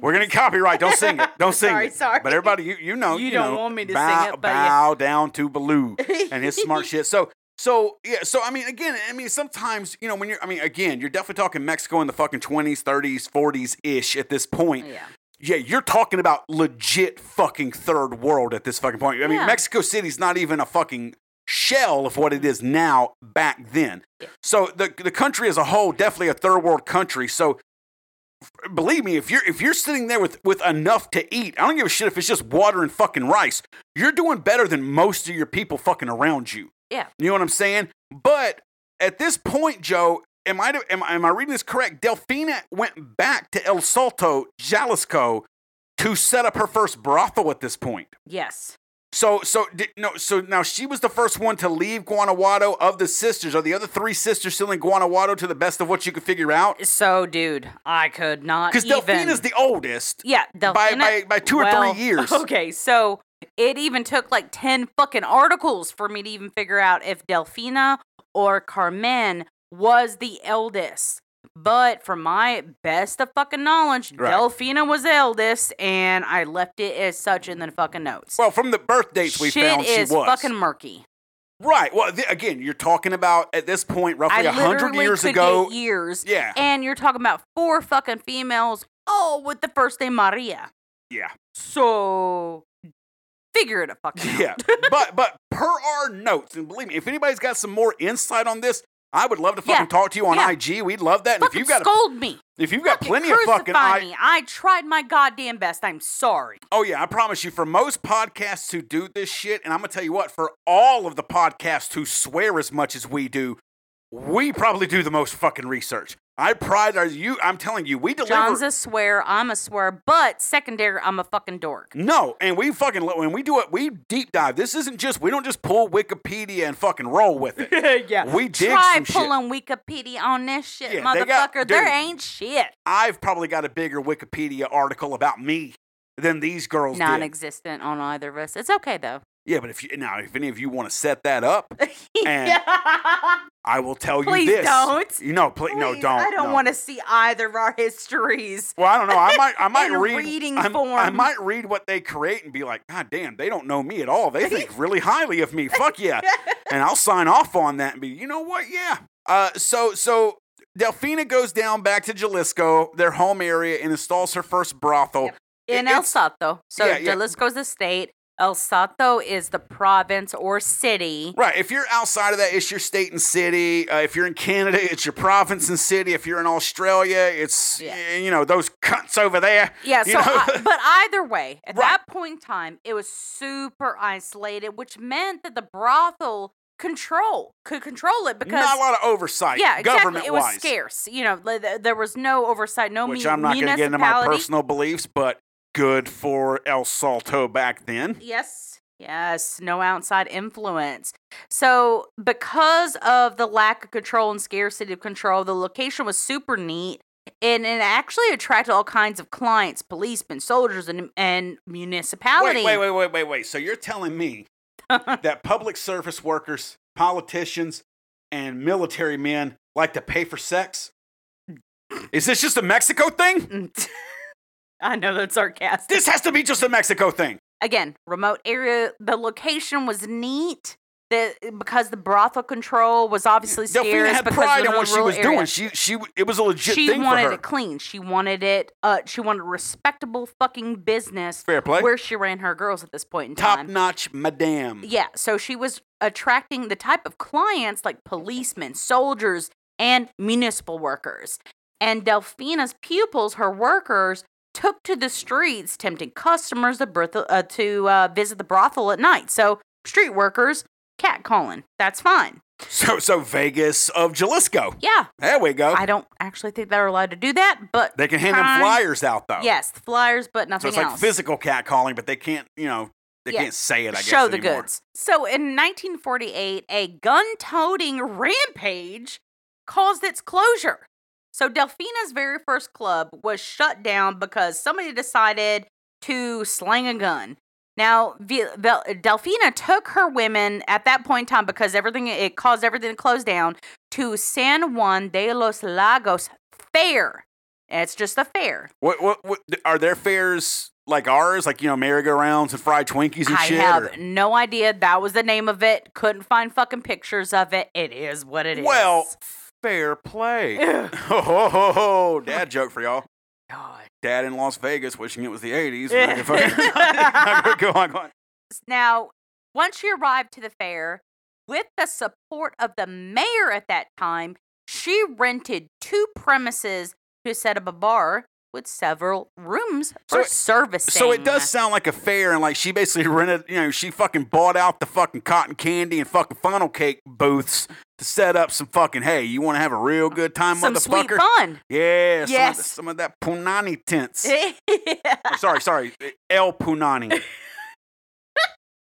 we're gonna copyright. Don't sing it. Don't sing Sorry, it. sorry. But everybody, you you know, You you, don't know, want me to sing it, but yeah. bow down to Baloo and his smart shit. So so yeah, so I mean again, I mean sometimes, you know, when you're I mean again, you're definitely talking Mexico in the fucking 20s, 30s, 40s ish at this point. Yeah. Yeah, you're talking about legit fucking third world at this fucking point. I mean, Mexico City's not even a fucking shell of what it is now back then. Yeah. So the the country as a whole definitely a third world country. So believe me, if you're if you're sitting there with with enough to eat, I don't give a shit if it's just water and fucking rice. You're doing better than most of your people fucking around you. Yeah. You know what I'm saying? But at this point, Joe, am I am, am I reading this correct? Delfina went back to El Salto, Jalisco, to set up her first brothel at this point. Yes. So so did, no so now she was the first one to leave Guanajuato of the sisters. Are the other three sisters still in Guanajuato to the best of what you could figure out? So, dude, I could not Because even. Delfina's the oldest. yeah, Delfina, by- by- by two or three years. Okay, so it even took like ten fucking articles for me to even figure out if Delfina or Carmen was the eldest. But from my best of fucking knowledge, Right. Delfina was the eldest, and I left it as such in the fucking notes. Well, from the birth dates we Shit found, she was fucking murky. right. Well, th- again, you're talking about at this point roughly a hundred years ago. years, Yeah, and you're talking about four fucking females, all with the first name Maria. yeah. So figure it a fucking out. Yeah, but but per our notes, and believe me, if anybody's got some more insight on this, I would love to fucking Yeah, talk to you on yeah. IG. We'd love that. And if you've got a, scold me. if you've got Fucking plenty of fucking I, me. I tried my goddamn best. I'm sorry. oh yeah, I promise you, for most podcasts who do this shit, and I'm gonna tell you what, for all of the podcasts who swear as much as we do, we probably do the most fucking research. I pride our you. I'm telling you, we deliver. John's a swear. I'm a swear. But secondary, I'm a fucking dork. No, and we fucking when we do it, we deep dive. This isn't just we don't just pull Wikipedia and fucking roll with it. yeah. We dig Try some shit. pulling Wikipedia on this shit, Yeah, they got- motherfucker. there ain't shit. I've probably got a bigger Wikipedia article about me than these girls did. Non-existent on either of us. It's okay though. Yeah, but if you now if any of you want to set that up, And yeah. I will tell Please you this. don't. You know, please, no, don't. I don't no. want to see either of our histories. Well, I don't know. I might, I might read. reading I'm- I might read what they create and be like, God damn, they don't know me at all. They think really highly of me. Fuck yeah, and I'll sign off on that and be, you know what? Yeah. Uh, so, so Delfina goes down back to Jalisco, their home area, and installs her first brothel. Yep. in El Salto. So Yeah, yeah. Jalisco's the state. El Salto is the province or city. Right. If you're outside of that, it's your state and city. Uh, if you're in Canada, it's your province and city. If you're in Australia, it's Yeah. you know those cunts over there. Yeah, so? I, but either way, at Right. that point in time, it was super isolated, which meant that the brothel control could control it because Not a lot of oversight. yeah, exactly. government It was wise. scarce. You know, th- th- there was no oversight, no Which mu- I'm not going to get into my personal beliefs, but good for El Salto back then. Yes. Yes, no outside influence. So, because of the lack of control and scarcity of control, the location was super neat and it actually attracted all kinds of clients, policemen, soldiers, and, and municipality. Wait, wait, wait, wait, wait, wait. So you're telling me that public service workers, politicians, and military men like to pay for sex? Is this just a Mexico thing? I know that's sarcastic. This has to be just a Mexico thing. Again, remote area. The location was neat. The, because the brothel control was obviously Delfina had pride in what she was area. doing. She, she, it was a legit she thing wanted for her. it clean. She wanted it. Uh, she wanted a respectable fucking business Fair play. where she ran her girls at this point in Top time. Top notch, madame. Yeah, so she was attracting the type of clients like policemen, soldiers, and municipal workers. And Delfina's pupils, her workers, took to the streets, tempting customers to, brothel, uh, to uh, visit the brothel at night. So, street workers, catcalling. That's fine. So so Vegas of Jalisco. Yeah. There we go. I don't actually think they're allowed to do that, but they can hand them flyers out though. Yes, flyers, but nothing. So it's like else. physical catcalling, but they can't, you know, they Yeah. can't say it. I guess Show the anymore. goods. So in 1948, a gun-toting rampage caused its closure. So Delfina's very first club was shut down because somebody decided to slang a gun. Now, Delfina took her women at that point in time because everything it caused everything to close down to San Juan de los Lagos Fair. It's just a fair. What, what what are their fairs like ours? Like you know, merry-go-rounds and fried Twinkies and I shit. I have or- no idea. That was the name of it. Couldn't find fucking pictures of it. It is what it is. Well, fair play. ho, ho, ho, ho. Dad joke for y'all. God. Dad in Las Vegas wishing it was the 80s. go on, go on. Now, once she arrived to the fair, with the support of the mayor at that time, she rented two premises to set up a bar with several rooms So for servicing. So it does sound like a fair, and like she basically rented, you know, she fucking bought out the fucking cotton candy and fucking funnel cake booths to set up some fucking, hey, you want to have a real good time, some sweet fun. Yeah, some, of Yes. the, some of that punani tents. Yeah. Or sorry, sorry, El Punani.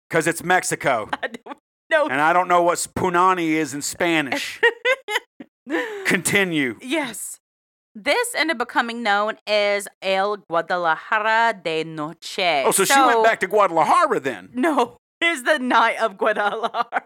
Because it's Mexico, no. and I don't know what punani is in Spanish. Continue. Yes. This ended up becoming known as El Guadalajara de Noche. Oh, so, she went back to Guadalajara then. No, it's the night of Guadalajara.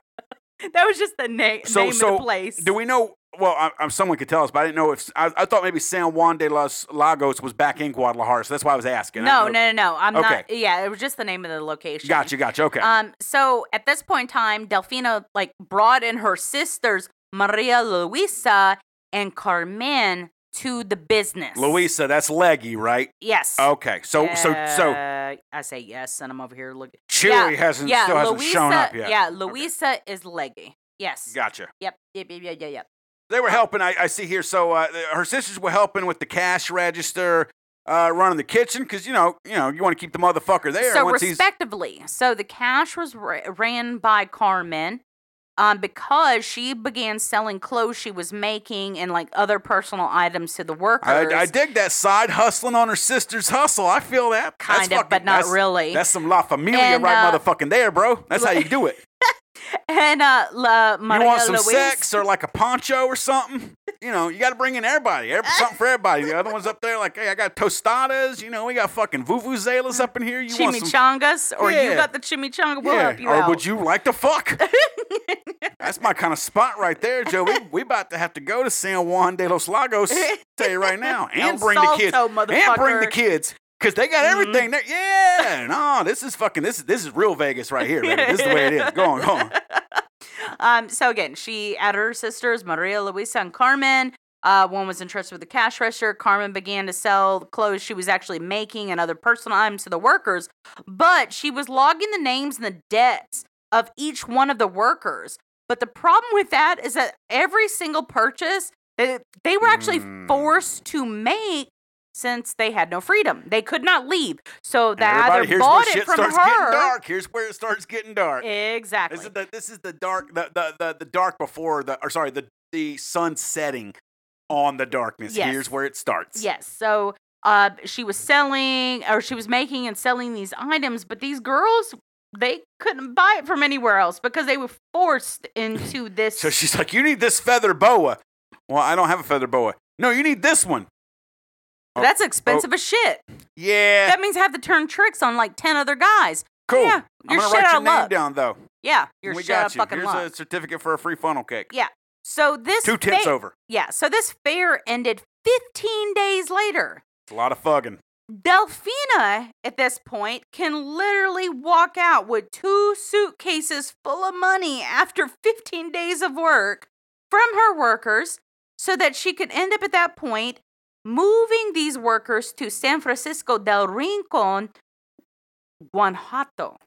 that was just the na- So, name so of the place. do we know? Well, I, I, someone could tell us, but I didn't know if I, I thought maybe San Juan de los Lagos was back in Guadalajara, so that's why I was asking. No, no, no, no. I'm Okay. not. Yeah, it was just the name of the location. Gotcha, gotcha. Okay. Um. So at this point in time, Delfina like brought in her sisters Maria Luisa and Carmen to the business. Louisa, that's leggy, right? Yes. Okay. So, so, so Uh, I say yes, and I'm over here looking. Chewy yeah, hasn't yeah, still hasn't Luisa, shown up yet. Yeah, Okay. Is leggy. Yes. Gotcha. Yep. Yep. Yep. Yep. Yep. yep. They were helping. I, I see here. So uh, her sisters were helping with the cash register, uh, running the kitchen, because you know, you know, you want to keep the motherfucker there. So once he's respectively, so the cash was ra- ran by Carmen. Um, because she began selling clothes she was making and like other personal items to the workers. I, I dig that side hustling on her sister's hustle. I feel that. That's kind of, fucking- but not that's- really. That's some La Familia And, right uh, motherfucking there, bro. That's how you do it. and uh, La Maria you want some Luisa, sex or like a poncho or something? You know, you got to bring in everybody. Every, something for everybody. The other ones up there, like, hey, I got tostadas. You know, we got fucking vuvuzelas up in here. You want some? chimichangas, or you got the chimichanga. We'll yeah. you or out. would you like to fuck? That's my kind of spot right there, Joe. We, we about to have to go to San Juan de los Lagos. tell you right now, and El bring the kids, and bring the. Kids, because they got everything there. Yeah, no, this is fucking this is this is real Vegas right here, baby. This is the way it is. Go on, go on. Um, so again, she added her sisters, Maria Luisa and Carmen. Uh, one was entrusted with the cash register. Carmen began to sell clothes she was actually making and other personal items to the workers, but she was logging the names and the debts of each one of the workers. But the problem with that is that every single purchase they, they were actually Mm. forced to make since they had no freedom. They could not leave. So they Everybody, either bought it from starts getting her. dark. Here's where it starts getting dark. Exactly. This is the this is the dark the the the, the dark before the or sorry the the sun setting on the darkness. Yes. Here's where it starts. Yes. So uh, she was selling, or she was making and selling these items, but these girls, they couldn't buy it from anywhere else because they were forced into this. So she's like, "You need this feather boa." Well, I don't have a feather boa. No, you need this one. Oh, That's oh. expensive as shit. Yeah, That means I have to turn tricks on like 10 other guys. cool. yeah, I'm you're gonna shit write your name luck. down though. Yeah, you're we shit got out you. fucking Here's luck. a certificate for a free funnel cake. Yeah. So this Two tips fa- over. Yeah. So this fair ended 15 days later. It's a lot of fugging. Delfina, at this point, can literally walk out with two suitcases full of money after 15 days of work from her workers so that she could end up at that point moving these workers to San Francisco del Rincon, Guanajuato.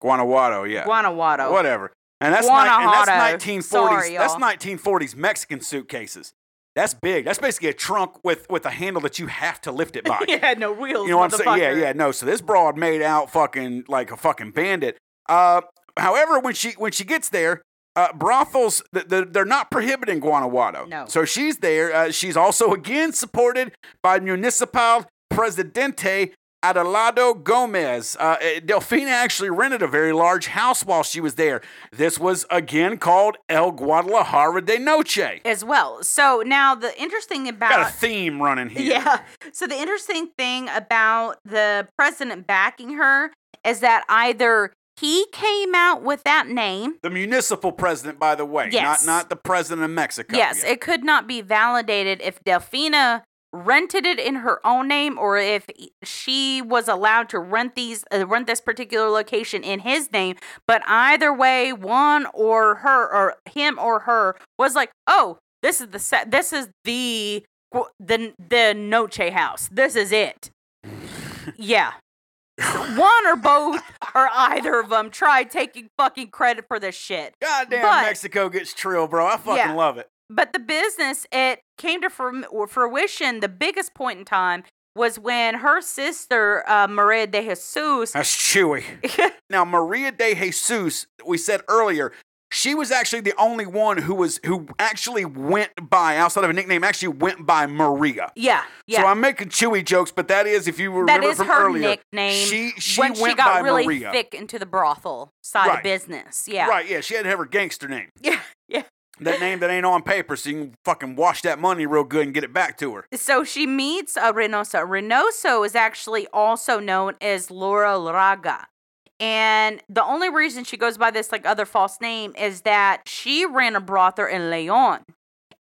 Guanajuato, yeah. Guanajuato. Whatever. And that's, ni- and that's 1940s. Sorry, that's 1940s Mexican suitcases. That's big. That's basically a trunk with with a handle that you have to lift it by. yeah, no wheels. You know what I'm saying? Yeah, yeah, no. So this broad made out fucking like a fucking bandit. Uh, however, when she when she gets there, uh, brothels th- th- they're not prohibiting Guanajuato. No. So she's there. Uh, she's also again supported by Municipal Presidente Adelado Gomez. Uh, eh, Delfina actually rented a very large house while she was there. This was again called El Guadalajara de Noche. As well. So now the interesting about Got a theme running here. Yeah. So the interesting thing about the president backing her is that either he came out with that name. The municipal president, by the way, Yes. not not the president of Mexico. Yes, Yeah. it could not be validated if Delfina rented it in her own name or if she was allowed to rent these uh, rent this particular location in his name but either way one or her or him or her was like oh this is the set this is the the the noche house this is it yeah one or both or either of them tried taking fucking credit for this shit Goddamn, But- Mexico gets trill, bro. I fucking Yeah. love it. but the business it came to fruition the biggest point in time was when her sister uh, Maria de Jesus That's chewy. Now, Maria de Jesus, we said earlier, she was actually the only one who was who actually went by outside of a nickname. Actually, went by Maria. yeah yeah So I'm making chewy jokes, but that is if you that remember is from her earlier. nickname She she when went she got by really Maria. thick into the brothel side Right. of business yeah Right? Yeah, she had to have her gangster name. yeah yeah That name that ain't on paper, so you can fucking wash that money real good and get it back to her. so she meets uh, Reynoso. Reynoso is actually also known as Laura Laraga. And the only reason she goes by this like other false name is that she ran a brothel in Leon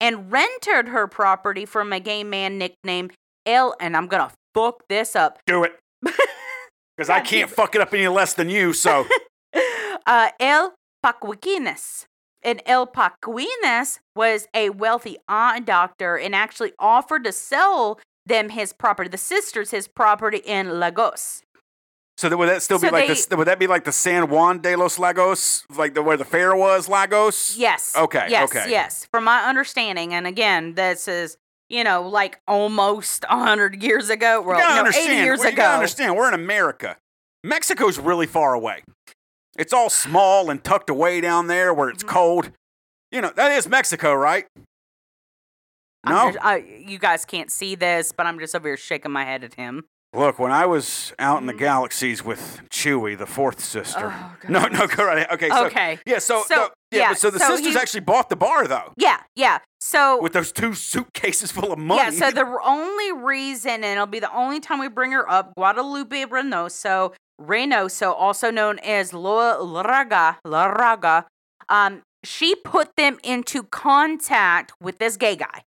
and rented her property from a gay man nicknamed El and I'm gonna fuck this up. Do it. Because I can't fuck it up any less than you, so. uh, El Pacuines. And El Pacuines was a wealthy eye doctor and actually offered to sell them his property, the sisters his property in Lagos. So that, would that still be like they- this? Would that be like the San Juan de los Lagos, like the where the fair was, Lagos? Yes. Okay, Yes. okay. Yes. From my understanding, and again, this is you know like almost hundred years ago. Well, you gotta no, understand. eighty years well, you ago. gotta understand. We're in America. Mexico's really far away. It's all small and tucked away down there where it's Mhm. cold. You know that is Mexico, right? No. just- I, you guys can't see this, but I'm just over here shaking my head at him. Look, when I was out in the Mhm. galaxies with Chewie, the fourth sister. Oh, no, no, go right ahead. Okay, so okay. yeah, so, So, no, yeah, yeah, but so the so sisters he- actually bought the bar though, Yeah. Yeah. So with those two suitcases full of money. Yeah, so the r- only reason, and it'll be the only time we bring her up, Guadalupe Reynoso, Reynoso, also known as La Raga, La Raga, um, she put them into contact with this gay guy.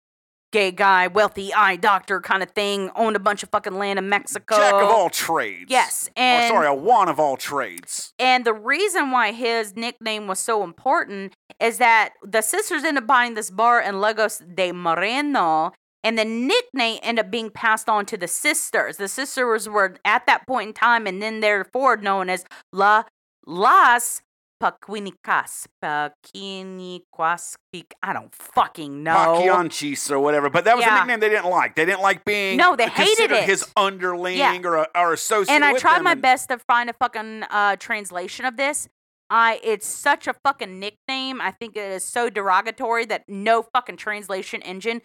Gay guy, wealthy eye doctor kind of thing, owned a bunch of fucking land in Mexico. Jack of all trades. Yes, and sorry, a one of all trades. and the reason why his nickname was so important is that the sisters ended up buying this bar in Lagos de Moreno, and the nickname ended up being passed on to the sisters. The sisters were at that point in time, and then therefore known as La Las Paquinicas. Paquinicas. I don't fucking know. Paquianchis or whatever. But that was Yeah. a nickname they didn't like. They didn't like being No, they hated it. his underling Yeah. or, a, or associate. and I tried my and- best to find a fucking uh, translation of this. I it's such a fucking nickname. I think it is so derogatory that no fucking translation engine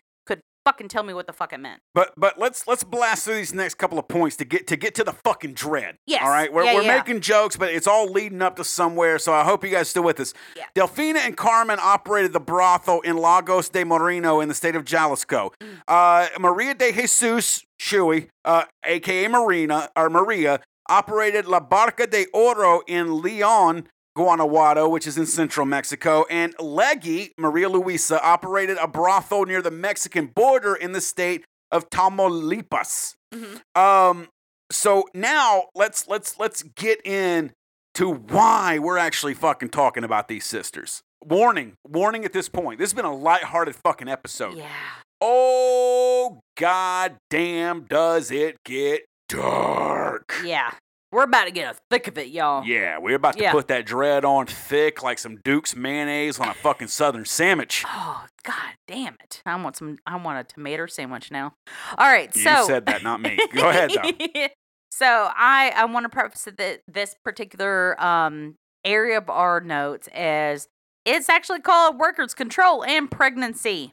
fucking tell me what the fuck it meant. But but let's let's blast through these next couple of points to get to get to the fucking dread. Yes. All right. We're, Yeah, we're yeah. making jokes, but it's all leading up to somewhere. So I hope you guys still with us. Yeah. Delfina and Carmen operated the brothel in Lagos de Moreno in the state of Jalisco. Mm. Uh, Maria de Jesus Shui, uh, aka Marina or Maria, operated La Barca de Oro in Leon. Guanajuato, which is in central Mexico, and Leggy, Maria Luisa, operated a brothel near the Mexican border in the state of Tamaulipas. Mhm. Um, so now let's let's let's get in to why we're actually fucking talking about these sisters. Warning, warning at this point. This has been a lighthearted fucking episode. Yeah. Oh god damn does it get dark. Yeah. We're about to get a thick of it, y'all. Yeah, we're about to Yeah. put that dread on thick like some Duke's mayonnaise on a fucking southern sandwich. Oh God damn it! I want some. I want a tomato sandwich now. All right, You so said that, not me. Go ahead, though. so I I want to preface that this particular um area of our notes as it's actually called workers control and pregnancy.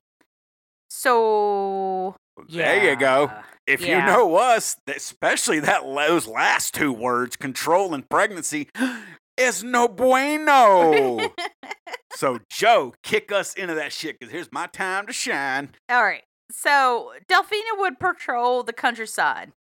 So There you go. If Yeah. you know us, especially that those last two words, control and pregnancy, is no bueno. so Joe, kick us into that shit because here's my time to shine. All right. So Delfina would patrol the countryside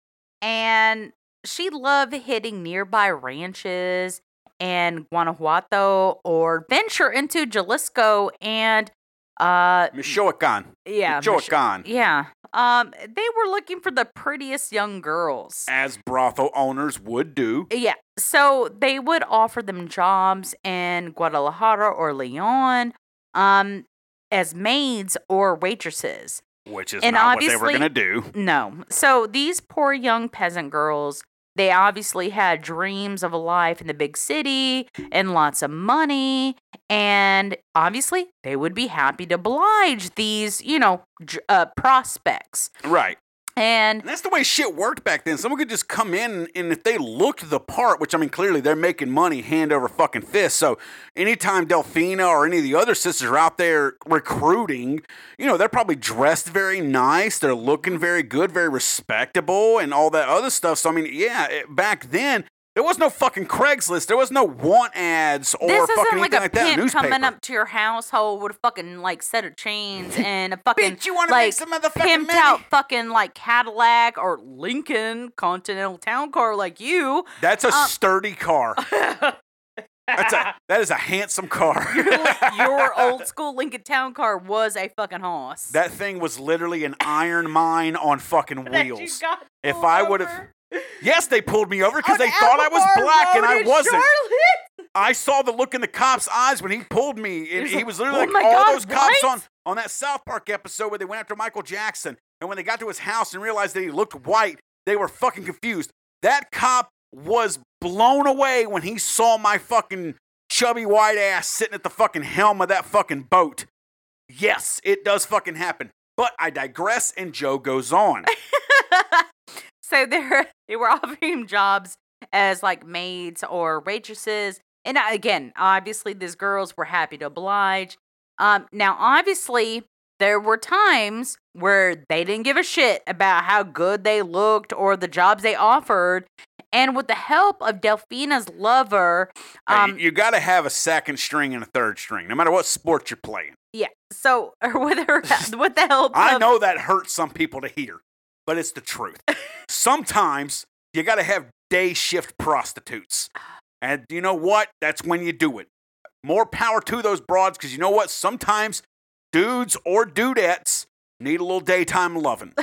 and she loved hitting nearby ranches and Guanajuato or venture into Jalisco and uh Michoacan. yeah. Mich- Michoacan. yeah. Um they were looking for the prettiest young girls. As brothel owners would do. Yeah. So they would offer them jobs in Guadalajara or Leon um as maids or waitresses. Which is And not what they were gonna do. No. So these poor young peasant girls, they obviously had dreams of a life in the big city and lots of money. And obviously, they would be happy to oblige these, you know, uh, prospects. Right. And And that's the way shit worked back then. Someone could just come in and if they looked the part, which I mean, clearly they're making money hand over fucking fist. So anytime Delfina or any of the other sisters are out there recruiting, you know, they're probably dressed very nice. They're looking very good, very respectable, and all that other stuff. So, I mean, yeah, it, back then, there was no fucking Craigslist. There was no want ads or this fucking isn't like anything a like that. pimp Newspaper. coming up to your household with a fucking like set of chains and a fucking Bitch, you want to like make some motherfucking pimped money? out fucking like Cadillac or Lincoln Continental Town Car like you. That's a Um, sturdy car. That's a that is a handsome car. your old school Lincoln Town Car was a fucking horse. That thing was literally an iron mine on fucking That you wheels. got If pulled I would've- over Yes, they pulled me over because they thought I was black and I wasn't. Charlotte. I saw the look in the cop's eyes when he pulled me, and he was literally "Oh like all God, those cops what?" on on that South Park episode where they went after Michael Jackson, and when they got to his house and realized that he looked white, they were fucking confused. That cop was blown away when he saw my fucking chubby white ass sitting at the fucking helm of that fucking boat. Yes, it does fucking happen. But I digress, and Joe goes on. so they're they were offering him jobs as like maids or waitresses. And again, obviously these girls were happy to oblige. Um, now obviously there were times where they didn't give a shit about how good they looked or the jobs they offered. And with the help of Delfina's lover, um, you got to have a second string and a third string, no matter what sport you're playing. yeah. So or with her, with the help, I of, know that hurts some people to hear, but it's the truth. Sometimes you got to have day shift prostitutes. And you know what? That's when you do it. More power to those broads because you know what? Sometimes dudes or dudettes need a little daytime loving.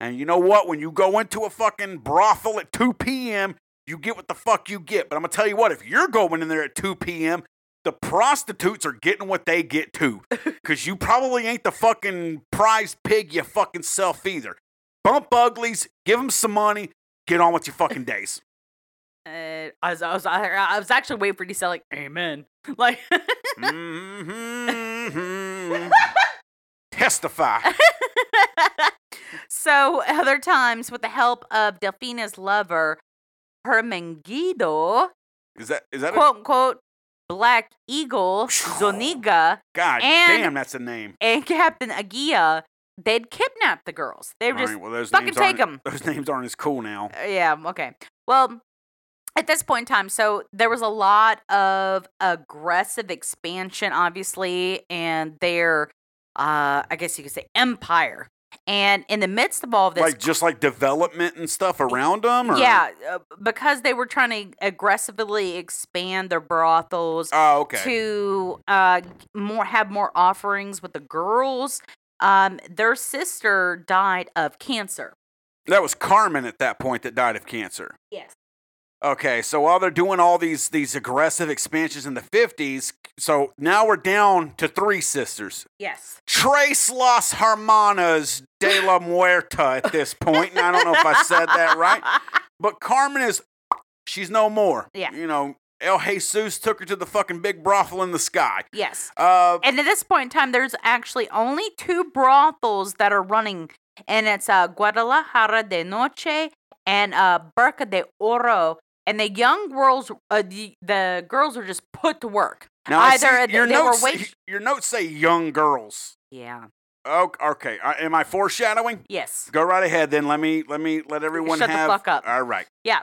and you know what? When you go into a fucking brothel at 2 p.m., you get what the fuck you get. But I'm going to tell you what, if you're going in there at 2 p.m., the prostitutes are getting what they get too. Because you probably ain't the fucking prized pig you fucking self either. Bump uglies, give them some money, get on with your fucking days. uh, I was, I was I was actually waiting for you to say like amen, like. mm-hmm. Testify. so other times, with the help of Delfina's lover, Hermengido, Is that is that a quote unquote, Black Eagle, Zuniga, god and- damn that's a name. and Captain Agia, they'd kidnap the girls. They would just, well, those fucking take aren't- Those names aren't as cool now. Uh, yeah, okay. Well, at this point in time, so there was a lot of aggressive expansion, obviously, and their, uh, I guess you could say, empire. And in the midst of all of this, Like just like development and stuff around them. Or? yeah, uh, because they were trying to aggressively expand their brothels Oh, okay. to uh, more have more offerings with the girls. Um, their sister died of cancer. That was Carmen at that point that died of cancer. Yes. Okay, so while they're doing all these these aggressive expansions in the 50s, so now we're down to three sisters. Yes. Trace Las Hermanas de la Muerta at this point, and I don't know if I said that right, but Carmen is She's no more. Yeah. You know, El Jesus took her to the fucking big brothel in the sky. Yes. Uh, And at this point in time, there's actually only two brothels that are running, and it's uh, Guadalajara de Noche and uh, Barca de Oro. And the young girls, uh, the, the girls are just put to work. now either your they were notes. wait- Your notes say young girls. Yeah. Oh, okay. Uh, am I foreshadowing? Yes. Go right ahead. Then let me let me let everyone Shut the fuck up. All right. Yeah.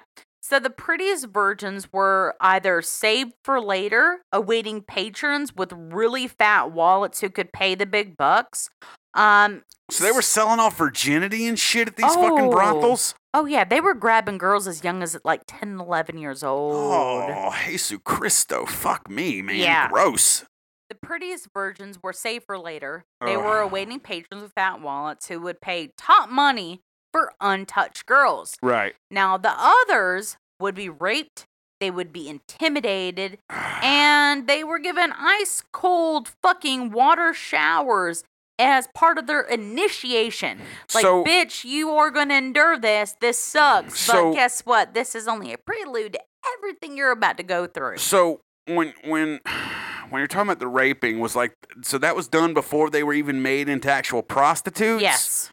So the prettiest virgins were either saved for later, awaiting patrons with really fat wallets who could pay the big bucks. Um, So they were selling off virginity and shit at these fucking Oh. brothels. oh yeah, they were grabbing girls as young as like 10, 11 years old. Oh, Jesus Christo, fuck me, man. Yeah. Gross. The prettiest virgins were saved for later. They were awaiting patrons with fat wallets who would pay top money for untouched girls. Right. Now, the others would be raped, they would be intimidated, and they were given ice cold fucking water showers as part of their initiation. Like, So- bitch, you are going to endure this. This sucks. So- but guess what? This is only a prelude to everything you're about to go through. So when when when you're talking about the raping was like so that was done before they were even made into actual prostitutes? Yes.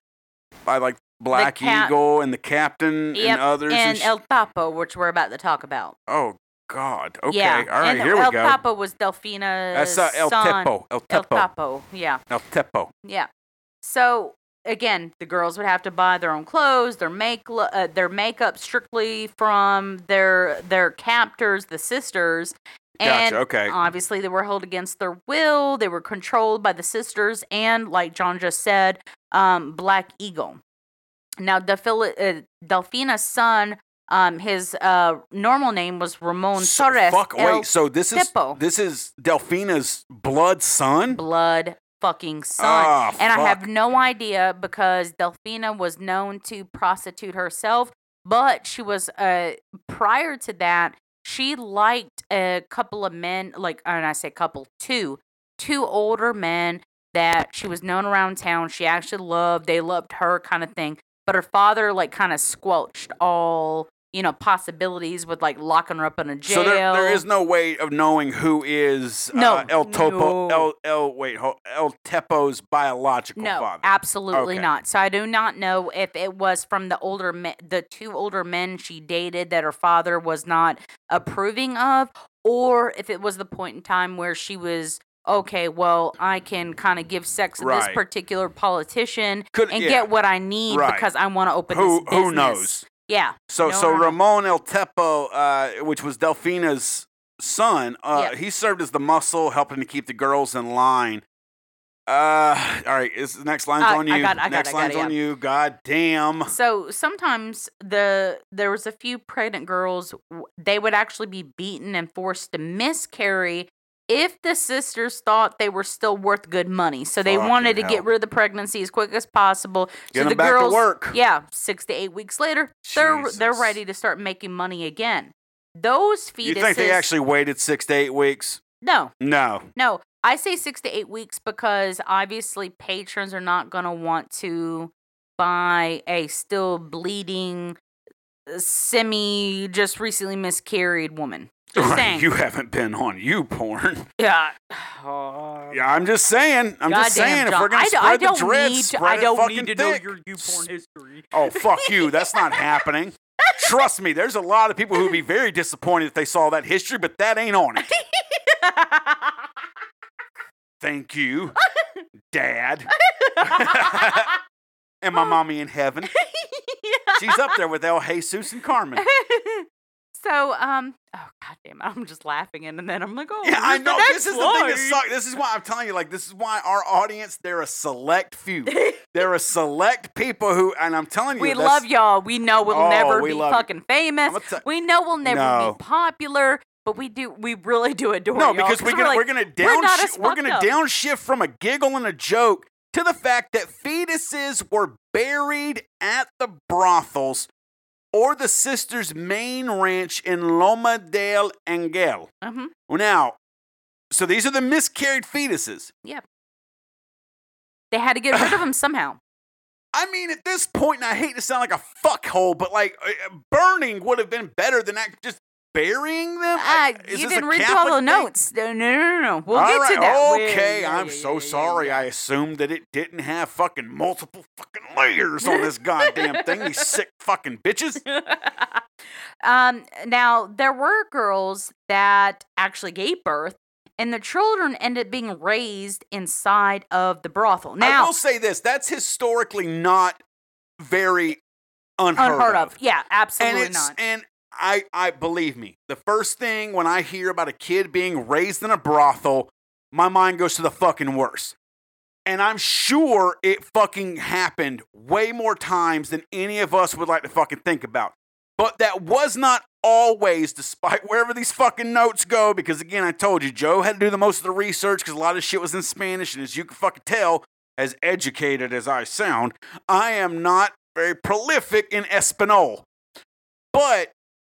By like Black cap- Eagle and the captain Yep. and others. And sh- El Tapo, which we're about to talk about. oh God. Okay. Yeah. All right. and here El we go. El Tapo was Delfina's That's uh, El son. Tepo. El El Tepo. Yeah. El Tepo. Yeah. So again, the girls would have to buy their own clothes, their make uh, their makeup strictly from their their captors, the sisters. And Gotcha. Okay. obviously they were held against their will. They were controlled by the sisters and like John just said, um, Black Eagle. Now Delphil- uh, Delfina's son um, his uh, normal name was Ramon So- Torres. fuck. El Wait. So this is this is Delfina's blood son. blood fucking son. Ah, and I have no idea because Delfina was known to prostitute herself, but she was uh prior to that, she liked a couple of men, like and I say couple, two, two older men that she was known around town. She actually loved, they loved her kind of thing. But her father like kind of squelched all you know possibilities with like locking her up in a jail. So there, there is no way of knowing who is No, uh, El Topo no. El El wait El Tepo's biological No, father. absolutely Okay. not. So I do not know if it was from the older men, the two older men she dated that her father was not approving of, or if it was the point in time where she was okay. Well, I can kind of give sex to this particular politician Could- and yeah. get what I need Right. because I want to open Who this business. who knows? Yeah. So so. Ramon El Tepo, uh, which was Delfina's son, uh, Yeah. he served as the muscle, helping to keep the girls in line. Uh, all right. Is the next line's Uh, on you? I got I got next got line's it, on you. God damn. So sometimes the there was a few pregnant girls. They would actually be beaten and forced to miscarry if the sisters thought they were still worth good money. So they wanted to Fucking get rid of the pregnancy as quick as possible. Get so 'em the back to girls, work. yeah, six to eight weeks later, they're they're Jesus. ready to start making money again. Those fetuses. You think they actually waited six to eight weeks? No, No. no. I say six to eight weeks because obviously patrons are not going to want to buy a still bleeding, uh, semi, just recently miscarried woman. Just Right, saying. You haven't been on you porn. yeah. Oh. Yeah, I'm just saying. I'm just saying. If we're gonna I, spread I the don't dreads, need spread I don't need to know your you porn history. Oh fuck you! That's not happening. Trust me, there's a lot of people who would be very disappointed if they saw that history, but that ain't on it. Thank you, Dad, and my mommy in heaven. She's up there with El Jesus and Carmen. So, um, oh god damn it, I'm just laughing and then I'm like, oh, Yeah, I know. This is the thing that sucks. This is why I'm telling you, like, this is why our audience, they're a select few. They're a select people who, and I'm telling you, We love y'all. We know we'll Oh, never we be fucking famous. I'ma we know we'll never No. be popular, but we do. We really do adore No, because we're gonna like, we're gonna we're we're gonna up. downshift from a giggle and a joke to the fact that fetuses were buried at the brothels or the sisters' main ranch in Loma del Angel. Mhm. Now, so these are the miscarried fetuses. Yep. They had to get rid of them somehow. I mean, at this point, and I hate to sound like a fuckhole, but like uh, burning would have been better than that. just burying them. Like, you didn't read through all the thing? notes. No, no, no, no. We'll All get right, to that. We- Okay, yeah, I'm yeah, so yeah, sorry. yeah. I assumed that it didn't have fucking multiple fucking layers on this goddamn thing. These sick fucking bitches. um, now there were girls that actually gave birth, and the children ended up being raised inside of the brothel. Now, I will say this: that's historically not very unheard, unheard of. Yeah, and absolutely it's not. and I I believe me. The first thing when I hear about a kid being raised in a brothel, my mind goes to the fucking worst. And I'm sure it fucking happened way more times than any of us would like to fucking think about. But that was not always, despite wherever these fucking notes go, because again, I told you, Joe had to do the most of the research because a lot of shit was in Spanish, and as you can fucking tell, as educated as I sound, I am not very prolific in Espanol. But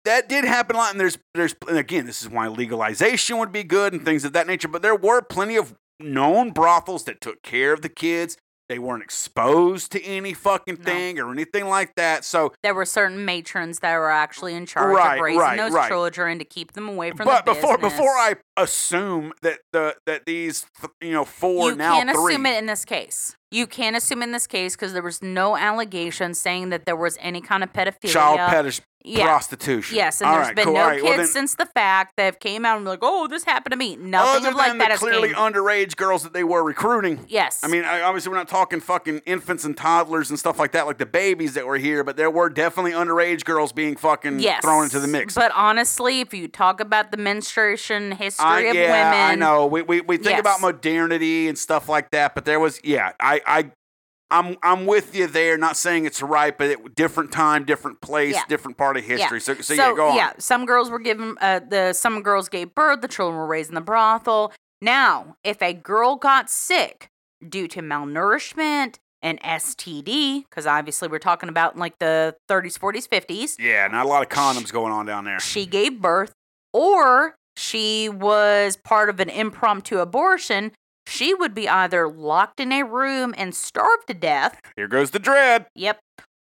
that did happen a lot, and there's there's and again, this is why legalization would be good and things of that nature. But there were plenty of known brothels that took care of the kids. They weren't exposed to any fucking No. thing or anything like that. So, there were certain matrons that were actually in charge Right, of raising right, those right. children to keep them away from but the before business. before I assume that the that these th- you know four you now can't three assume it in this case. You can't assume in this case because there was no allegation saying that there was any kind of pedophilia. child petish yeah. prostitution. Yes, and All there's right, been cool. no All right, kids well then- since the fact that have came out and like, "Oh, this happened to me." Nothing other of like than that the has clearly came. underage girls that they were recruiting. yes, I mean, I, obviously, we're not talking fucking infants and toddlers and stuff like that, like the babies that were here, but there were definitely underage girls being fucking yes, thrown into the mix. But honestly, if you talk about the menstruation history I, of yeah, women, I know. We, we, we think Yes. about modernity and stuff like that, but there was, yeah, I, I, I'm, I'm with you there. Not saying it's right, but it, different time, different place, Yeah. different part of Yeah. history. So, so, yeah, go on. Yeah, some girls were given uh, the some girls gave birth. The children were raised in the brothel. Now, if a girl got sick due to malnourishment and STD, because obviously we're talking about like the 30s, 40s, 50s, Yeah, not a lot of condoms going on down there. she gave birth, or she was part of an impromptu abortion. She would be either locked in a room and starved to death. Here goes the dread. Yep.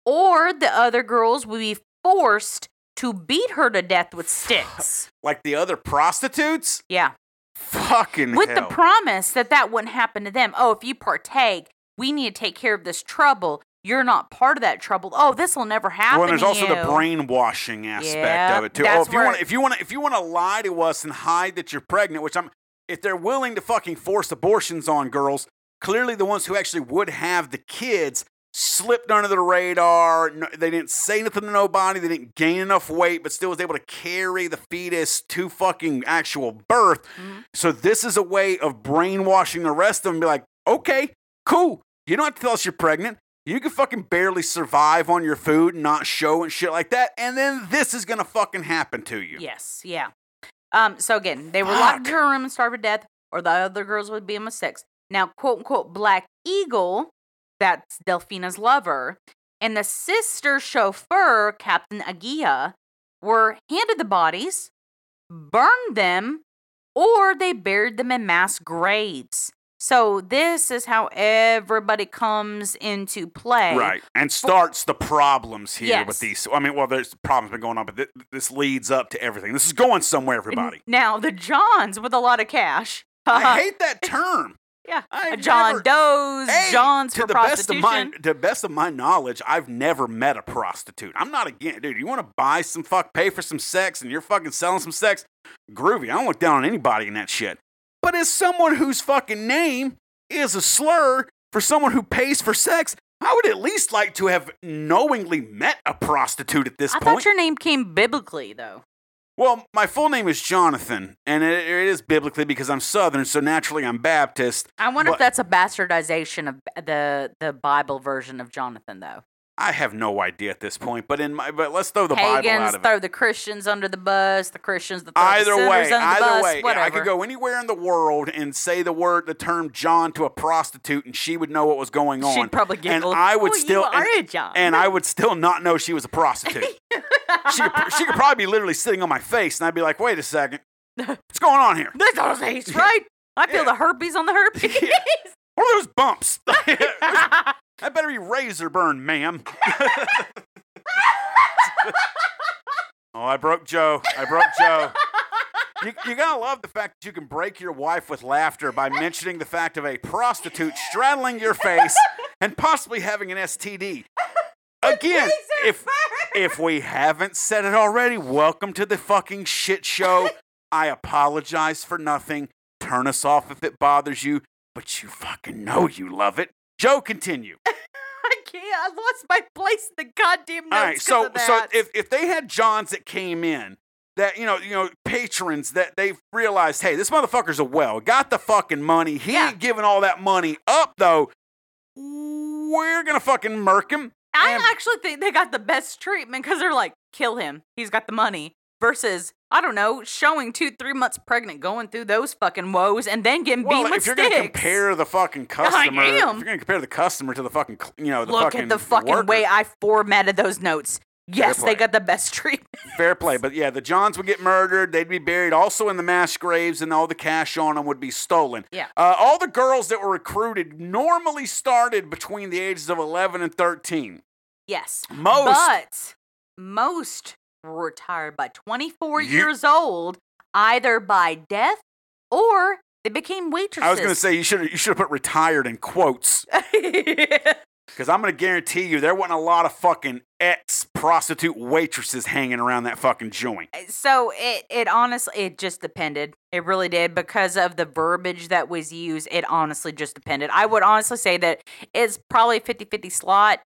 Or the other girls would be forced to beat her to death with sticks. Like the other prostitutes? Yeah. Fucking hell. With hell. the promise that that wouldn't happen to them. Oh, if you partake, we need to take care of this trouble. You're not part of that trouble. Oh, this will never happen. Well, and there's also the brainwashing aspect of it too. Oh, if you want, if you want, if you want to lie to us and hide that you're pregnant, which I'm, if they're willing to fucking force abortions on girls, clearly the ones who actually would have the kids slipped under the radar. No, they didn't say nothing to nobody. They didn't gain enough weight, but still was able to carry the fetus to fucking actual birth. Mhm. So this is a way of brainwashing the rest of them. And be like, okay, cool. You don't have to tell us you're pregnant. You can fucking barely survive on your food and not show and shit like that. And then this is gonna fucking happen to you. Yes, yeah. Um, so again, they were locked in a room and starved to death, or the other girls would be in with six. Now, quote unquote, Black Eagle, that's Delfina's lover, and the sister chauffeur, Captain Aguia, were handed the bodies, burned them, or they buried them in mass graves. So this is how everybody comes into play. Right. And starts the problems here with these. I mean, well, there's problems been going on, but th- this leads up to everything. This is going somewhere, everybody. Now the Johns with a lot of cash. I hate that term. Yeah, I've John never- Doe's, Hey, John's to for the best of prostitution. my to the best of my knowledge, I've never met a prostitute. I'm not against, dude. You want to buy some fuck, pay for some sex, and you're fucking selling some sex, groovy. I don't look down on anybody in that shit. But as someone whose fucking name is a slur for someone who pays for sex, I would at least like to have knowingly met a prostitute at this I point. I thought your name came biblically though. Well, my full name is Jonathan, and it, it is biblically because I'm Southern, so naturally I'm Baptist. I wonder But- if that's a bastardization of the the Bible version of Jonathan though. I have no idea at this point, but in my but let's throw the Bible out Pagans of it. throw the Christians under the bus. The Christians throw Either the way, the either bus. way, whatever. I could go anywhere in the world and say the word, the term John to a prostitute, and she would know what was going on. She'd probably and. I would "Oh, still, and, a John. and I would still not know she was a prostitute. she, could, she could probably be literally sitting on my face, and I'd be like, "Wait a second, what's going on here? This doesn't right. I feel Yeah. the herpes on the herpes. What are those bumps? That better be razor burn, ma'am. oh, I broke Joe. I broke Joe. You, you gotta love the fact that you can break your wife with laughter by mentioning the fact of a prostitute straddling your face and possibly having an STD. Again, if if we haven't said it already, welcome to the fucking shit show. I apologize for nothing. Turn us off if it bothers you, but you fucking know you love it. Joe, continue. I can't. I lost my place in the goddamn notes. All right, so so if if they had Johns that came in that you know you know patrons that they realized, hey, this motherfucker's a well, got the fucking money. He Yeah. ain't giving all that money up though. We're gonna fucking murk him. I and- actually think they got the best treatment because they're like, kill him. He's got the money. Versus, I don't know, showing two, three months pregnant, going through those fucking woes, and then getting Well, beaten with if you're sticks. gonna compare the fucking customer, if you're gonna compare the customer to the fucking, you know, the Look fucking at the fucking worker, way I formatted those notes. Yes, they got the best treatment. Fair play, but yeah, the Johns would get murdered. They'd be buried also in the mass graves, and all the cash on them would be stolen. Yeah. Uh, all the girls that were recruited normally started between the ages of 11 and 13. Yes. Most. But most retired by 24 You- years old, either by death or they became waitresses. I was going to say you should you should have put retired in quotes because I'm going to guarantee you there wasn't a lot of fucking ex prostitute waitresses hanging around that fucking joint. so it it honestly it just depended. It really did because of the verbiage that was used. It honestly just depended. I would honestly say that it's probably 50-50 slot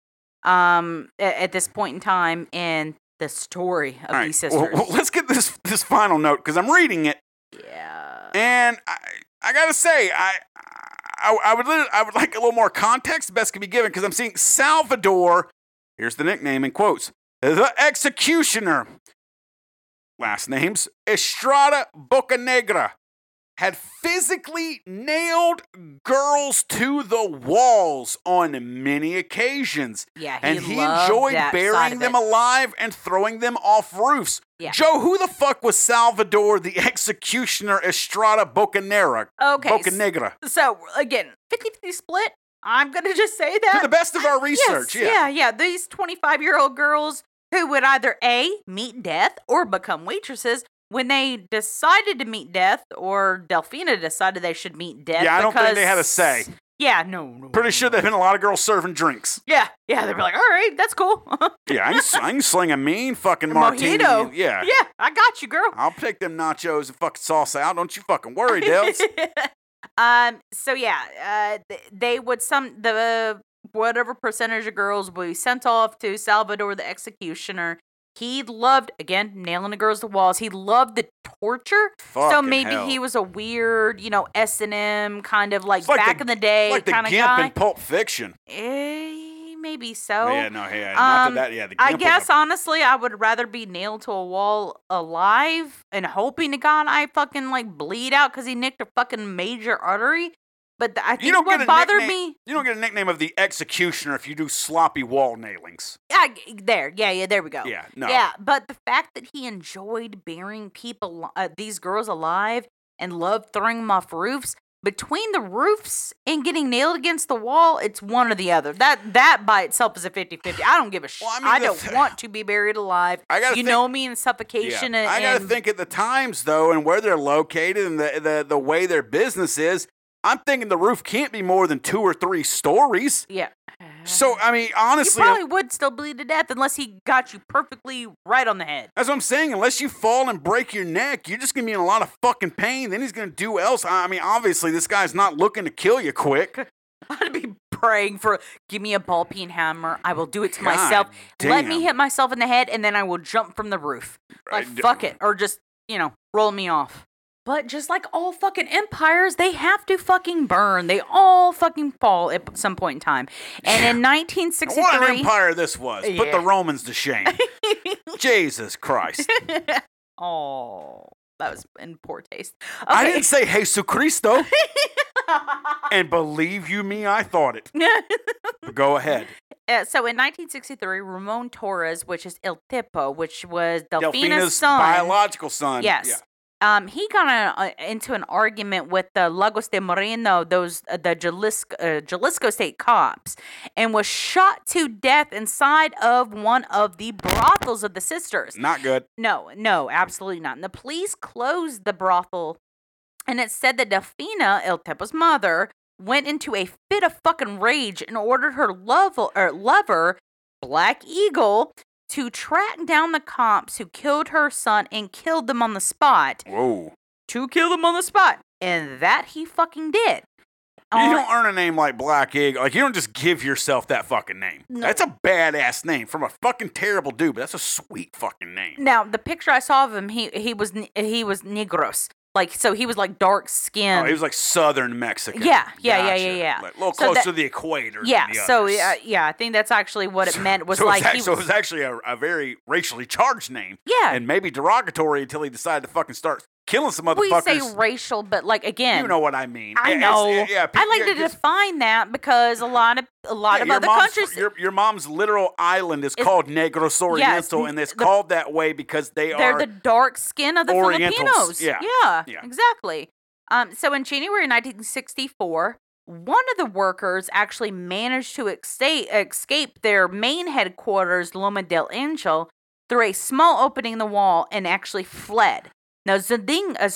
um a- at this point in time in the story of right, these sisters. well, let's get this this final note because I'm reading it yeah. And I, I gotta say, I, I, I would, I would like a little more context. Best can be given because I'm seeing Salvador. Here's the nickname in quotes: the executioner. Last names Estrada Bocanegra had physically nailed girls to the walls on many occasions, Yeah, he and he enjoyed burying them alive and throwing them off roofs. Yeah. Joe, who the fuck was Salvador the executioner Estrada Bocanera? Okay. Bocanegra. So again, 50-50 split. I'm gonna just say To that. the best of our research, yes, yeah. yeah, yeah. These 25 year old girls who would either A, meet death or become waitresses. When they decided to meet death, or Delfina decided they should meet death. Yeah, I don't think they had a say. Yeah, no, no. Pretty no, sure there've been a lot of girls serving drinks. Yeah, yeah. They'd be like, all right, that's cool. Yeah, I can, s- I can sling a mean fucking martini. Mojito. Yeah. yeah, I got you, girl. I'll take them nachos and fucking sauce out. Don't you fucking worry, Dels. um. So yeah, uh, they would some the whatever percentage of girls would be sent off to Salvador the executioner. He loved again nailing the girls to walls. He loved the torture. so maybe hell. he was a weird, you know, S and M kind of like, like back the- in the day like the kind of gimp guy. in Pulp Fiction. Eh, maybe so. yeah, no, yeah, not um, that, that. Yeah, the I guess a- honestly, I would rather be nailed to a wall alive and hoping to God I fucking like bleed out because he nicked a fucking major artery. But th- I think don't what bothered nickname- me, you don't get a nickname of the executioner if you do sloppy wall nailings. I, there, yeah, yeah, there we go. Yeah, no. Yeah, but the fact that he enjoyed burying people, uh, these girls alive, and loved throwing them off roofs. Between the roofs and getting nailed against the wall, it's one or the other. That that by itself is a 50-50. I don't give a shit. Well, I mean, I, don't th- want to be buried alive. I gotta you think- know me in Yeah. suffocation and, I gotta and- think at the times though, and where they're located, and the, the the way their business is. I'm thinking the roof can't be more than two or three stories. Yeah. So I mean, honestly, you probably would still bleed to death unless he got you perfectly right on the head. That's what I'm saying. Unless you fall and break your neck, you're just gonna be in a lot of fucking pain. Then he's gonna do else. I mean, obviously, this guy's not looking to kill you quick. I'd be praying for give me a ball peen hammer. I will do it to God myself. Let me hit myself in the head and then I will jump from the roof. Like fuck it. Or just, you know, roll me off. But just like all fucking empires, they have to fucking burn. They all fucking fall at some point in time. And in 1963, What an 1963, empire this was. Put the Romans to shame. Jesus Christ. oh, that was in poor taste. I didn't say Jesus Cristo. and believe you me, I thought it. Go ahead. Uh, so in 1963, Ramon Torres, which is El Tepo, which was Delfina's, Delphina's son, biological son. yes, Yeah. Um, he got a, a- into an argument with the Lagos de Moreno, those uh, the Jalisco, uh, Jalisco state cops, and was shot to death inside of one of the brothels of the sisters. Not good. No, no, absolutely not. And the police closed the brothel, and it said that Delfina, El Tepo's mother, went into a fit of fucking rage and ordered her lover, or lover, Black Eagle, to track down the cops who killed her son and killed them on the spot. Whoa. To kill them on the spot. And that he fucking did. You On- don't earn a name like Black Eagle. Like you don't just give yourself that fucking name. No. That's a badass name from a fucking terrible dude, but that's a sweet fucking name. now, the picture I saw of him, he he was he was negros. Like so he was like dark skinned. Oh, he was like Southern Mexican. Yeah, yeah, yeah, Gotcha. yeah, yeah. Like, a little So close that- to the equator. Yeah, the so others. uh, yeah, I think that's actually what it meant was so like it's act- he so it was, was actually a, a very racially charged name, yeah. and maybe derogatory until he decided to fucking start killing some motherfuckers. we say racial, but like again, you know what I mean? I it's- know. yeah, I like yeah, to define that because a lot of a lot yeah, of other mom's- countries. Your, your mom's literal island is called Negros Oriental, n- and it's the- called that way because they they're are. the dark skin of the Orientals, Filipinos. yeah, yeah, yeah. exactly. Um, so in January 1964, one of the workers actually managed to escape, escape their main headquarters, Loma del Angel, through a small opening in the wall and actually fled. Now, Zanding, uh,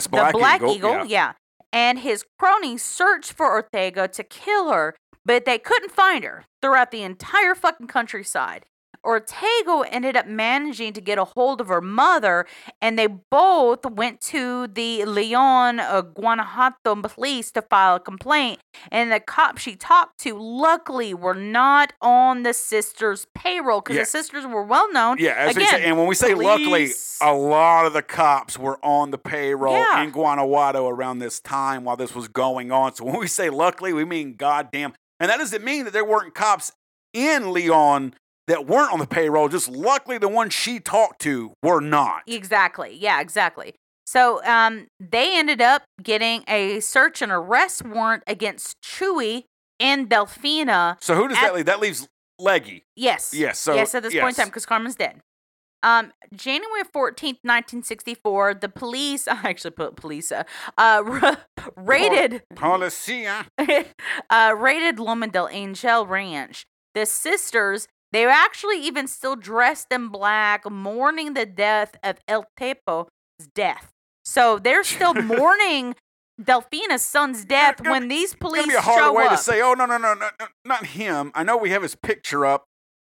the Black Black Eagle, Eagle, yeah. yeah, and his cronies searched for Ortega to kill her, but they couldn't find her throughout the entire fucking countryside. Ortega ended up managing to get a hold of her mother, and they both went to the Leon, uh, Guanajuato police to file a complaint. And the cops she talked to, luckily, were not on the sisters' payroll because Yeah. the sisters were well known. yeah, Again, say, and when we say luckily, a lot of the cops were on the payroll Yeah. in Guanajuato around this time while this was going on. So when we say luckily, we mean goddamn. And that doesn't mean that there weren't cops in Leon that weren't on the payroll. Just luckily, the ones she talked to were not. Exactly. Yeah, exactly. So um, they ended up getting a search and arrest warrant against Chewy and Delfina. So who does At- that leave? That leaves Leggy. Yes. Yes. So yes, at this point in time, because Carmen's dead. Um, January 14th, 1964, the police, I actually put police, uh, uh, raided, Policia. uh, raided Loma del Angel Ranch. The sisters, they were actually even still dressed in black, mourning the death of El Tepo's death. So they're still mourning Delfina's son's death gonna- when these It's police gonna be a show way up. to say, oh no, no, no, no, no, not him. I know we have his picture up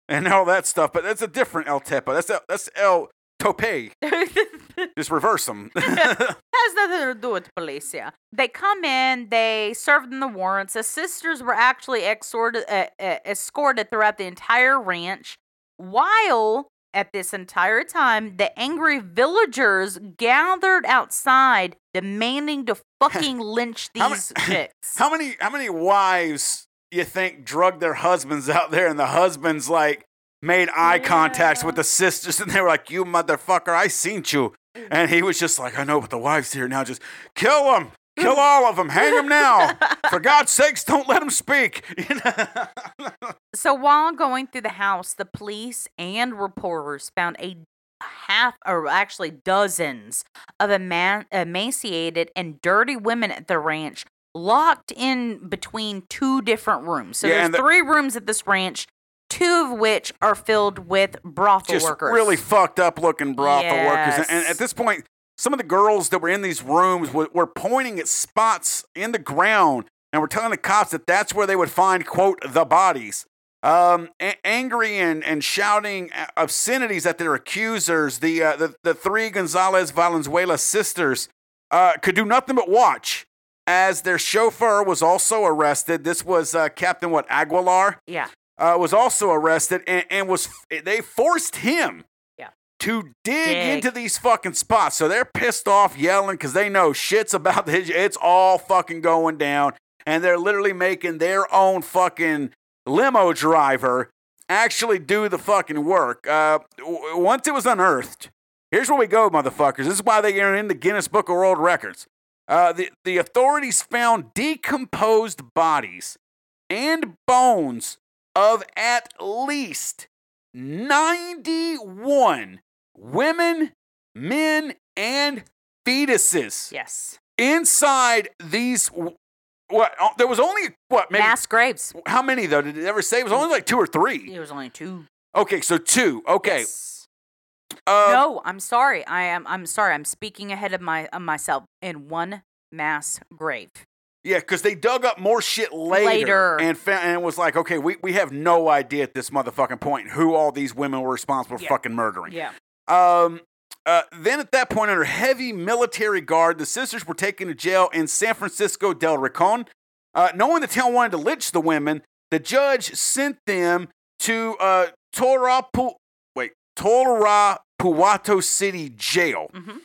and all that stuff, but that's a different El Tepa. That's El, that's El Tope. Just reverse them. has nothing to do with police. Yeah, they come in, they served them the warrants. The sisters were actually exhorted, uh, uh, escorted throughout the entire ranch, while at this entire time, the angry villagers gathered outside, demanding to fucking lynch How ma- these chicks. how many how many wives you think drugged their husbands out there, and the husbands like made eye contacts with the sisters, and they were like, "You motherfucker, I seen you," and he was just like, "I know, but the wife's here now, just kill them." Kill all of them. Hang them now. For God's sakes, don't let them speak. You know? So while going through the house, the police and reporters found a half, or actually dozens, of eman- emaciated and dirty women at the ranch, locked in between two different rooms. So Yeah, there's the- three rooms at this ranch, two of which are filled with brothel just workers. really fucked up looking brothel workers. And, and at this point, some of the girls that were in these rooms were, were pointing at spots in the ground and were telling the cops that that's where they would find, quote, the bodies. Um, a- angry and, and shouting obscenities at their accusers, the, uh, the, the three Gonzalez Valenzuela sisters uh, could do nothing but watch as their chauffeur was also arrested. This was uh, Captain, what, Aguilar? yeah. Uh, was also arrested and, and was they forced him Yeah. to dig, Dig. into these fucking spots. So they're pissed off, yelling because they know shit's about to hit. It's all fucking going down, and they're literally making their own fucking limo driver actually do the fucking work. Uh, w- once it was unearthed, here's where we go, motherfuckers. This is why they are in the Guinness Book of World Records. Uh, the, the authorities found decomposed bodies and bones of at least 91 women, men, and fetuses Yes. inside these. What? oh, There was only what? Maybe Mass graves. how many though? Did it ever say? It was only like two or three. It was only two. Okay, so two. Okay. Yes. Uh, no, I'm sorry. I am. I'm sorry. I'm speaking ahead of my of myself. In one mass grave. Yeah, because they dug up more shit later, Later. and found, and was like, okay, we, we have no idea at this motherfucking point who all these women were responsible for Yeah. fucking murdering. Yeah. Um. Uh, then at that point, under heavy military guard, the sisters were taken to jail in San Francisco del Rincon. Uh, knowing the town wanted to lynch the women, the judge sent them to uh, Torapu, wait, Torapuato City Jail. hmm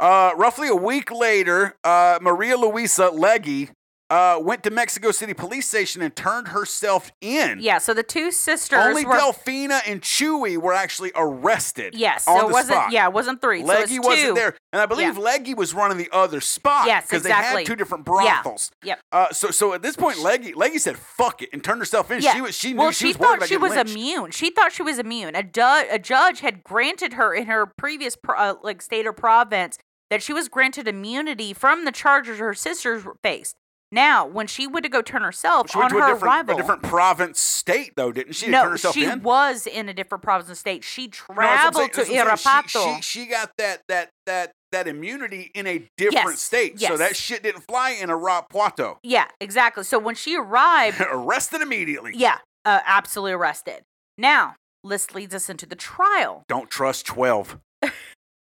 Uh, roughly a week later, uh, Maria Luisa Leggy uh, went to Mexico City Police Station and turned herself in. Yeah. So the two sisters Only were. Delfina and Chewy were actually arrested. yes. So it wasn't. spot. Yeah. It wasn't three. so Leggy it's wasn't two. there, and I believe Leggy was running the other spot. Yes, because exactly. they had two different brothels. Yep. Uh, so, so at this point, Leggy, Leggy said, "Fuck it," and turned herself in. Yeah. She was, she knew well, she, she, thought she was lynched. immune. She thought she was immune. A, du- a judge had granted her in her previous pro- uh, like state or province that she was granted immunity from the charges her sisters faced. Now, when she went to go turn herself She went on to a her different, arrival, a different province state, though, didn't she? to no, she in? was in a different province and state. She No, that's what I'm traveled to saying, that's what I'm saying. Irapuato. She, she, she got that that that that immunity in a different Yes, state, so that shit didn't fly in Irapuato. yeah, exactly. So when she arrived, Arrested immediately. yeah, uh, absolutely arrested. Now, this leads us into the trial. Don't trust twelve.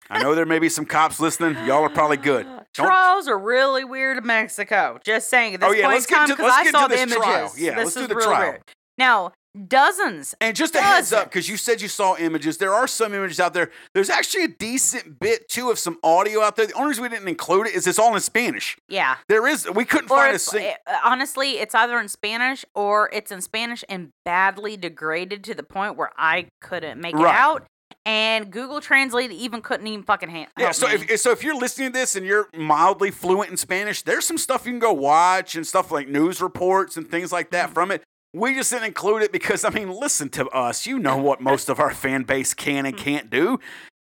I know there may be some cops listening. Y'all are probably good. Trials are really weird in Mexico. Just saying at this Oh, yeah, point let's in get time to- because let's I get saw to the images. trial. Yeah, this let's do the really trial. weird. Now, dozens. And just a heads up, because you said you saw images, there are some images out there. There's actually a decent bit too of some audio out there. The only reason we didn't include it is it's all in Spanish. Yeah. There is we couldn't Or find a it's, sing- uh, honestly, it's either in Spanish or it's in Spanish and badly degraded to the point where I couldn't make it out. And Google Translate even couldn't even fucking handle. Yeah, so if so if you're listening to this and you're mildly fluent in Spanish, there's some stuff you can go watch and stuff like news reports and things like Mm-hmm. that from it. We just didn't include it because I mean, listen to us. You know what most of our fan base can and can't do.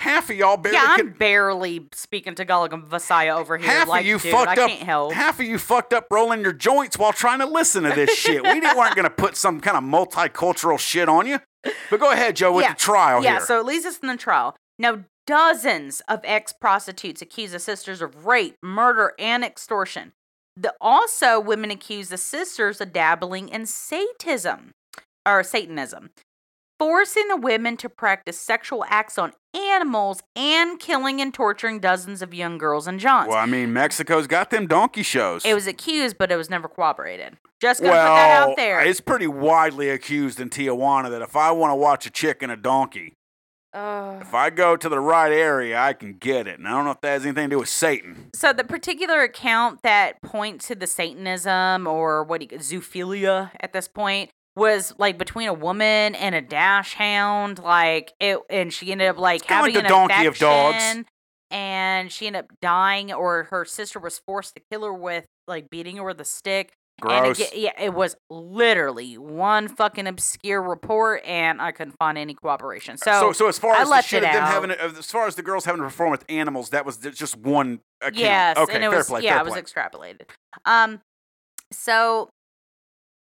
Half of y'all barely Mm. yeah, I'm can, barely speaking Tagalog and Visaya over here. half like, of you dude, fucked I up can't help. half of you fucked up rolling your joints while trying to listen to this shit. We didn't weren't gonna put some kind of multicultural shit on you. But go ahead, Joe, with Yeah, the trial yeah, here. so it leads us in the trial. Now, dozens of ex prostitutes accuse the sisters of rape, murder, and extortion. The, also, women accuse the sisters of dabbling in Satanism or Satanism, forcing the women to practice sexual acts on animals and killing and torturing dozens of young girls and johns. well, I mean, Mexico's got them donkey shows. It was accused, but it was never corroborated. Just gonna put that out there. it's pretty widely accused in Tijuana that if I want to watch a chick and a donkey, Ugh. if I go to the right area, I can get it. And I don't know if that has anything to do with Satan. So the particular account that points to the Satanism or what you zoophilia at this point was like between a woman and a dachshund, like it, and she ended up like kinda like having the donkey of dogs. and she ended up dying, or her sister was forced to kill her with like beating her with a stick. And Gross. again, yeah, it was literally one fucking obscure report, and I couldn't find any cooperation. So, so, so as far I as the left shit it of them out. having, as far as the girls having to perform with animals, that was just one account. Yes, okay, and it fair was play. yeah, it was extrapolated. Um, so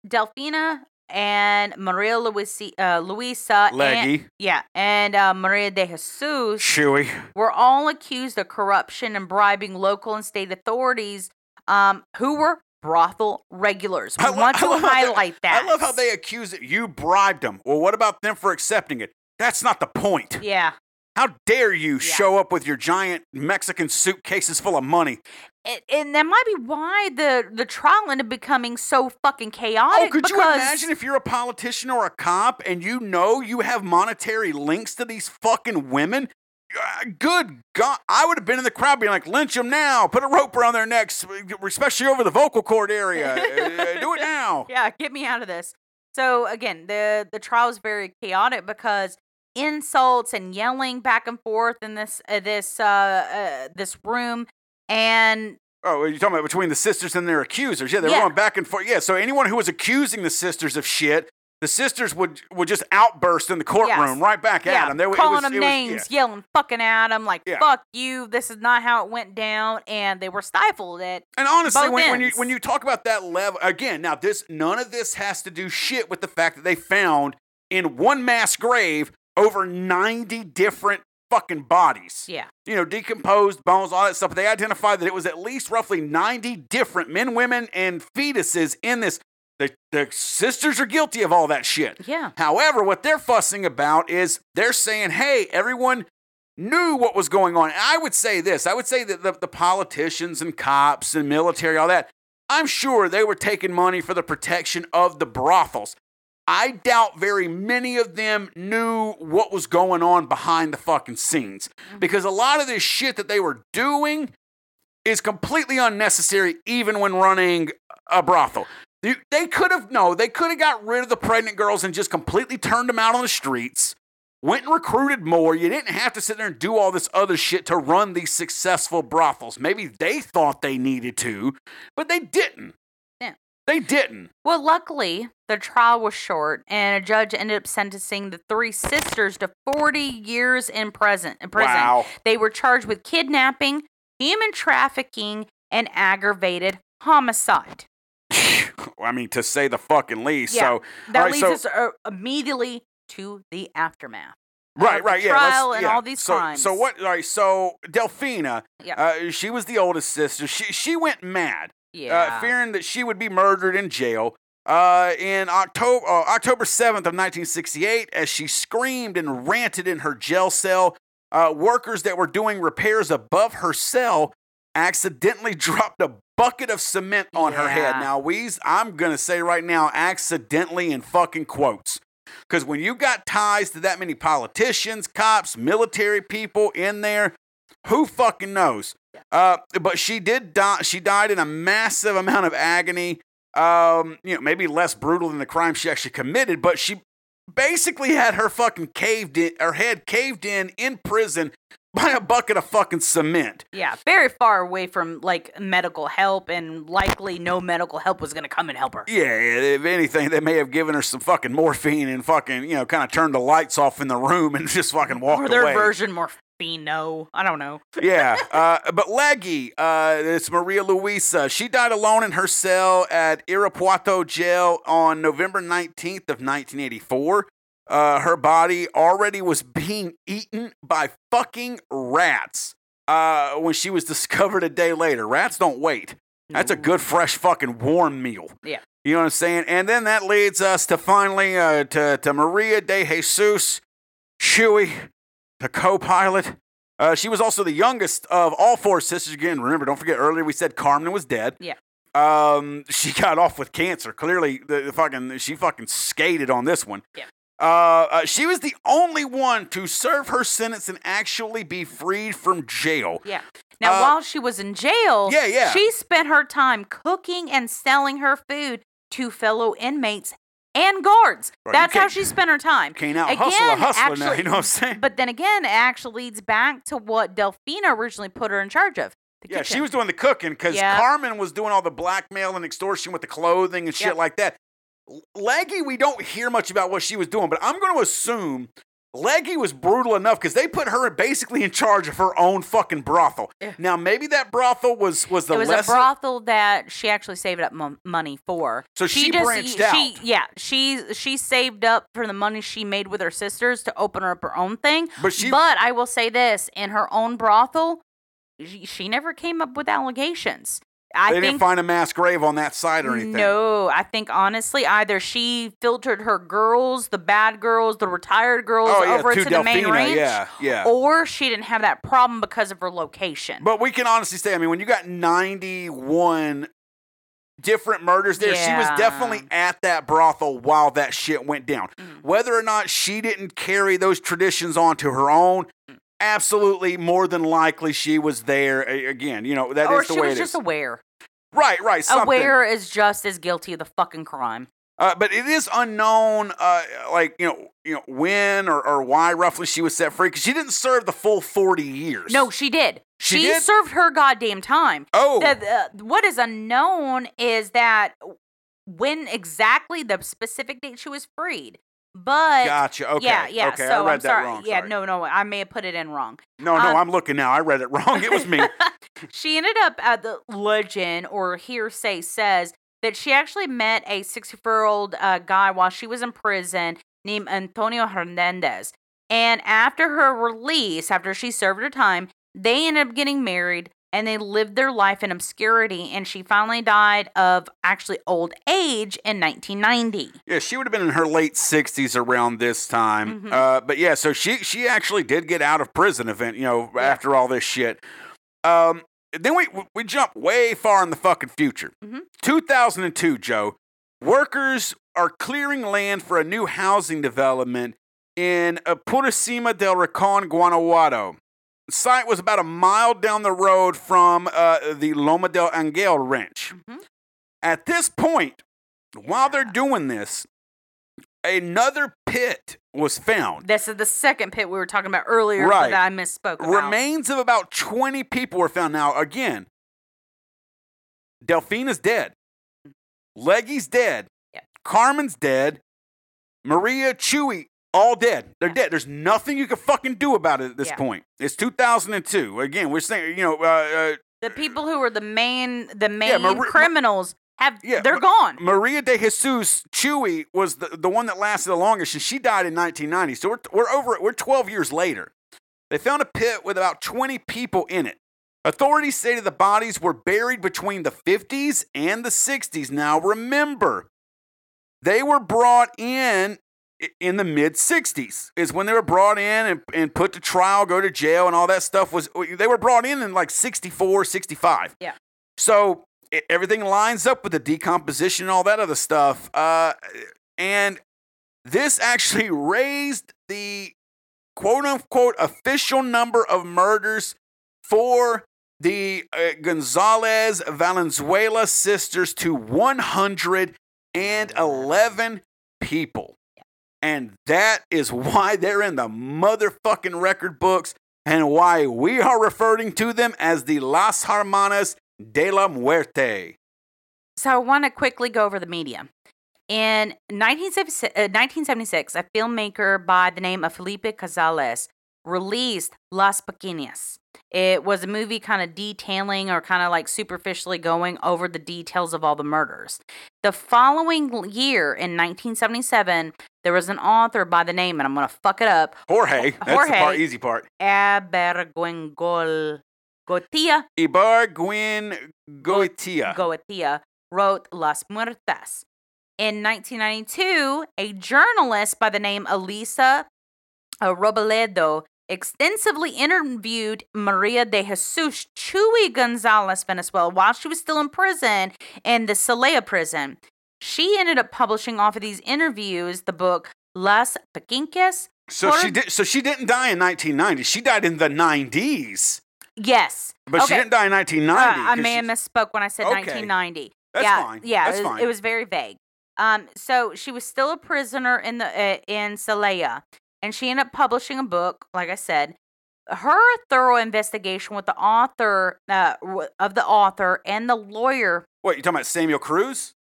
Delfina and Maria Luisi, uh, Luisa, and, yeah, and uh, Maria de Jesus Chewy. were all accused of corruption and bribing local and state authorities, um, who were brothel regulars. We I want I to how they- highlight that. I love how they accuse it. You bribed them. Well, what about them for accepting it? That's not the point. yeah. How dare you Yeah. show up with your giant Mexican suitcases full of money? And, and that might be why the the trial ended up becoming so fucking chaotic. Oh, could you imagine if you're a politician or a cop and you know you have monetary links to these fucking women? Uh, Good God, I would have been in the crowd being like, lynch them now, put a rope around their necks, especially over the vocal cord area. Uh, Do it now. yeah, get me out of this. So again, the the trial is very chaotic because insults and yelling back and forth in this uh, this uh, uh this room and Oh, you're talking about between the sisters and their accusers. Yeah, they're Yeah. going back and forth. Yeah, so anyone who was accusing the sisters of shit the sisters would would just outburst in the courtroom Yes. right back at them. They, it calling was- them it was- yeah. names, yelling fucking at them, like Yeah. "fuck you." This is not how it went down, and they were stifled. At And honestly, when, when you when you talk about that level again, now this none of this has to do shit with the fact that they found in one mass grave over ninety different fucking bodies. yeah, You know, decomposed bones, all that stuff. But they identified that it was at least roughly ninety different men, women, and fetuses in this. The, the sisters are guilty of all that shit. yeah, However, what they're fussing about is they're saying, hey, everyone knew what was going on. And I would say this I would say that the, the politicians and cops and military, all that, I'm sure they were taking money for the protection of the brothels. I doubt very many of them knew what was going on behind the fucking scenes mm-hmm. because a lot of this shit that they were doing is completely unnecessary, even when running a brothel. They could have no, they could have got rid of the pregnant girls and just completely turned them out on the streets. Went and recruited more. You didn't have to sit there and do all this other shit to run these successful brothels. Maybe they thought they needed to, but they didn't. They didn't. Well, luckily, the trial was short, and a judge ended up sentencing the three sisters to 40 years in prison. In prison. Wow. They were charged with kidnapping, human trafficking, and aggravated homicide. I mean, to say the fucking least. Yeah, So That Alright, leads so- us uh, immediately to the aftermath. right, right, the yeah. trial and yeah. all these so, crimes. So what? All right. So Delfina, Yeah. uh, she was the oldest sister. She she went mad. Yeah. uh, fearing that she would be murdered in jail. Uh, in October, uh, October 7th of 1968, as she screamed and ranted in her jail cell, uh, workers that were doing repairs above her cell accidentally dropped a bucket of cement on her head. Now, Weez, I'm gonna say right now, accidentally in fucking quotes. Because when you got ties to that many politicians, cops, military people in there, who fucking knows? Uh, but she did die. She died in a massive amount of agony. Um, you know, maybe less brutal than the crime she actually committed, but she basically had her fucking caved in, her head caved in in prison by a bucket of fucking cement. yeah. Very far away from like medical help, and likely no medical help was going to come and help her. Yeah, if anything, they may have given her some fucking morphine and fucking, you know, kind of turned the lights off in the room and just fucking walked or their away. version morphino. I don't know. yeah, uh, but Leggy, uh, it's Maria Luisa. She died alone in her cell at Irapuato Jail on November 19th of 1984. Uh, her body already was being eaten by fucking rats uh, when she was discovered a day later. Rats don't wait. That's a good, fresh, fucking warm meal. Yeah. You know what I'm saying? And then that leads us to finally uh, to, to Maria de Jesus, Chewy, the co pilot. Uh, she was also the youngest of all four sisters. Again, remember, don't forget earlier we said Carmen was dead. Yeah. Um, she got off with cancer. Clearly, the, the fucking she fucking skated on this one. Yeah. Uh, uh, she was the only one to serve her sentence and actually be freed from jail. Yeah. Now, Uh, while she was in jail, Yeah, yeah. she spent her time cooking and selling her food to fellow inmates and guards. Right, That's how she spent her time. Can't out hustle a Again, hustler now. You know what I'm saying? But then again, it actually leads back to what Delfina originally put her in charge of. The Yeah, she was doing the cooking because Yeah. Carmen was doing all the blackmail and extortion with the clothing and shit Yep. like that. Leggy, we don't hear much about what she was doing, but I'm going to assume Leggy was brutal enough because they put her basically in charge of her own fucking brothel. Yeah. Now, maybe that brothel was was the it was a brothel that she actually saved up mon- money for. So she just, branched she, out. Yeah, she she saved up for the money she made with her sisters to open up her own thing. But she- but I will say this: in her own brothel, she, she never came up with allegations. I they think didn't find a mass grave on that side or anything. No, I think honestly, either she filtered her girls, the bad girls, the retired girls, Oh, yeah, over to to the main ranch, yeah, yeah. or she didn't have that problem because of her location. But we can honestly say, I mean, when you got 91 different murders there, she was definitely at that brothel while that shit went down. Mm. Whether or not she didn't carry those traditions onto her own, absolutely more than likely she was there. Again, you know, that is or the she was just is. aware. Right, right. Something. Aware is just as guilty of the fucking crime. Uh, but it is unknown, uh, like you know, you know when or, or why roughly she was set free because she didn't serve the full forty years. No, she did. She She, did? served her goddamn time. Oh, The- what is unknown is that when exactly the specific date she was freed. But Gotcha. Okay. yeah, yeah. Okay. so I read am that sorry. wrong. Yeah, sorry. no, no. I may have put it in wrong. No, no. um, I'm looking now. I read it wrong. It was me. she ended up at the legend or hearsay says that she actually met a 64 year old uh, guy while she was in prison named Antonio Hernandez. And after her release, after she served her time, they ended up getting married and they lived their life in obscurity. And she finally died of actually old age in 1990. Yeah, she would have been in her late sixties around this time. Mhm. Uh, but yeah, so she she actually did get out of prison event, you know, Yeah. after all this shit. Um, then we we jump way far in the fucking future. Mhm. 2002, Joe. Workers are clearing land for a new housing development in Purisima del Rincon, Guanajuato. Site was about a mile down the road from uh, the Loma del Angel Ranch. Mhm. At this point, while they're doing this, another pit was found. This is the second pit we were talking about earlier Right. that I misspoke about. Remains of about 20 people were found. Now, again, Delfina's dead. Leggy's dead. Yep. Carmen's dead. Maria, Chewy, all dead. They're dead. There's nothing you can fucking do about it at this Yeah. point. It's 2002. Again, we're saying, you know, uh, the people who were the main the main Mari- Ma- criminals have Yeah, they're gone. Maria de Jesus Chewy was the, the one that lasted the longest, and she died in 1990. So we're, we're over it. We're 12 years later. They found a pit with about 20 people in it. Authorities say that the bodies were buried between the 50s and the 60s. Now remember, they were brought in in the mid 60s is when they were brought in and, and put to trial, go to jail, and all that stuff was. They were brought in in like 64, 65. Yeah. So e- everything lines up with the decomposition and all that other stuff. Uh, and this actually raised the quote unquote official number of murders for the uh, Gonzalez Valenzuela sisters to 111 people. And that is why they're in the motherfucking record books and why we are referring to them as the Las Hermanas de la Muerte. So I want to quickly go over the media. In 1976, uh, 1976, a filmmaker by the name of Felipe Casales released Las Pequeñas. It was a movie kind of detailing or kind of like superficially going over the details of all the murders. The following year, in 1977, there was an author by the name, and I'm going to fuck it up, Jorge, that's the Jorge. part, easy part. Aberguengol Gotia Ibar Gwyn Goitia. Goetia wrote Las Muertas. In 1992, a journalist by the name Elisa Robledo extensively interviewed Maria de Jesus Chuy Gonzalez Valenzuela while she was still in prison in the Celaya prison. She ended up publishing off of these interviews the book Las Poquianchis. So she did. So she didn't die in 1990. She died in the 90s, Yes. but she didn't die in Uh, 1990. I 'cause may have misspoke when I said Okay. 1990. That's yeah, fine. Yeah, That's it, was, fine. it was very vague. Um, so she was still a prisoner in the uh, in Celaya, and she ended up publishing a book. Like I said, her thorough investigation with the author uh, of the author and the lawyer. What you talking about, Samuel Cruz?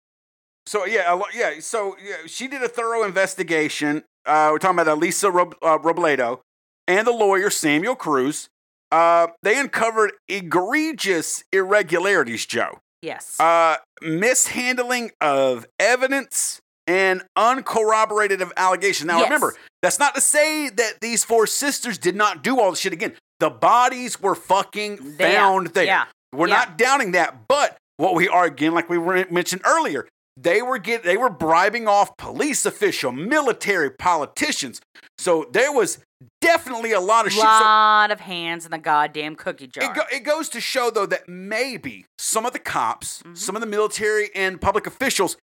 So yeah, yeah. So yeah, she did a thorough investigation. Uh, we're talking about Elisa Rob- uh, Robledo and the lawyer Samuel Cruz. Uh, they uncovered egregious irregularities, Joe. Yes. Uh, mishandling of evidence and uncorroborated of allegations. Now Yes. remember, that's not to say that these four sisters did not do all the shit again. The bodies were fucking There. found there. Yeah. We're Yeah. not doubting that, but what we are again, like we were mentioned earlier, they were get they were bribing off police official, military, politicians. So there was definitely a lot of shit. So lot of hands in the goddamn cookie jar. it, go, it goes to show, though, that maybe some of the cops, Mhm. some of the military and public officials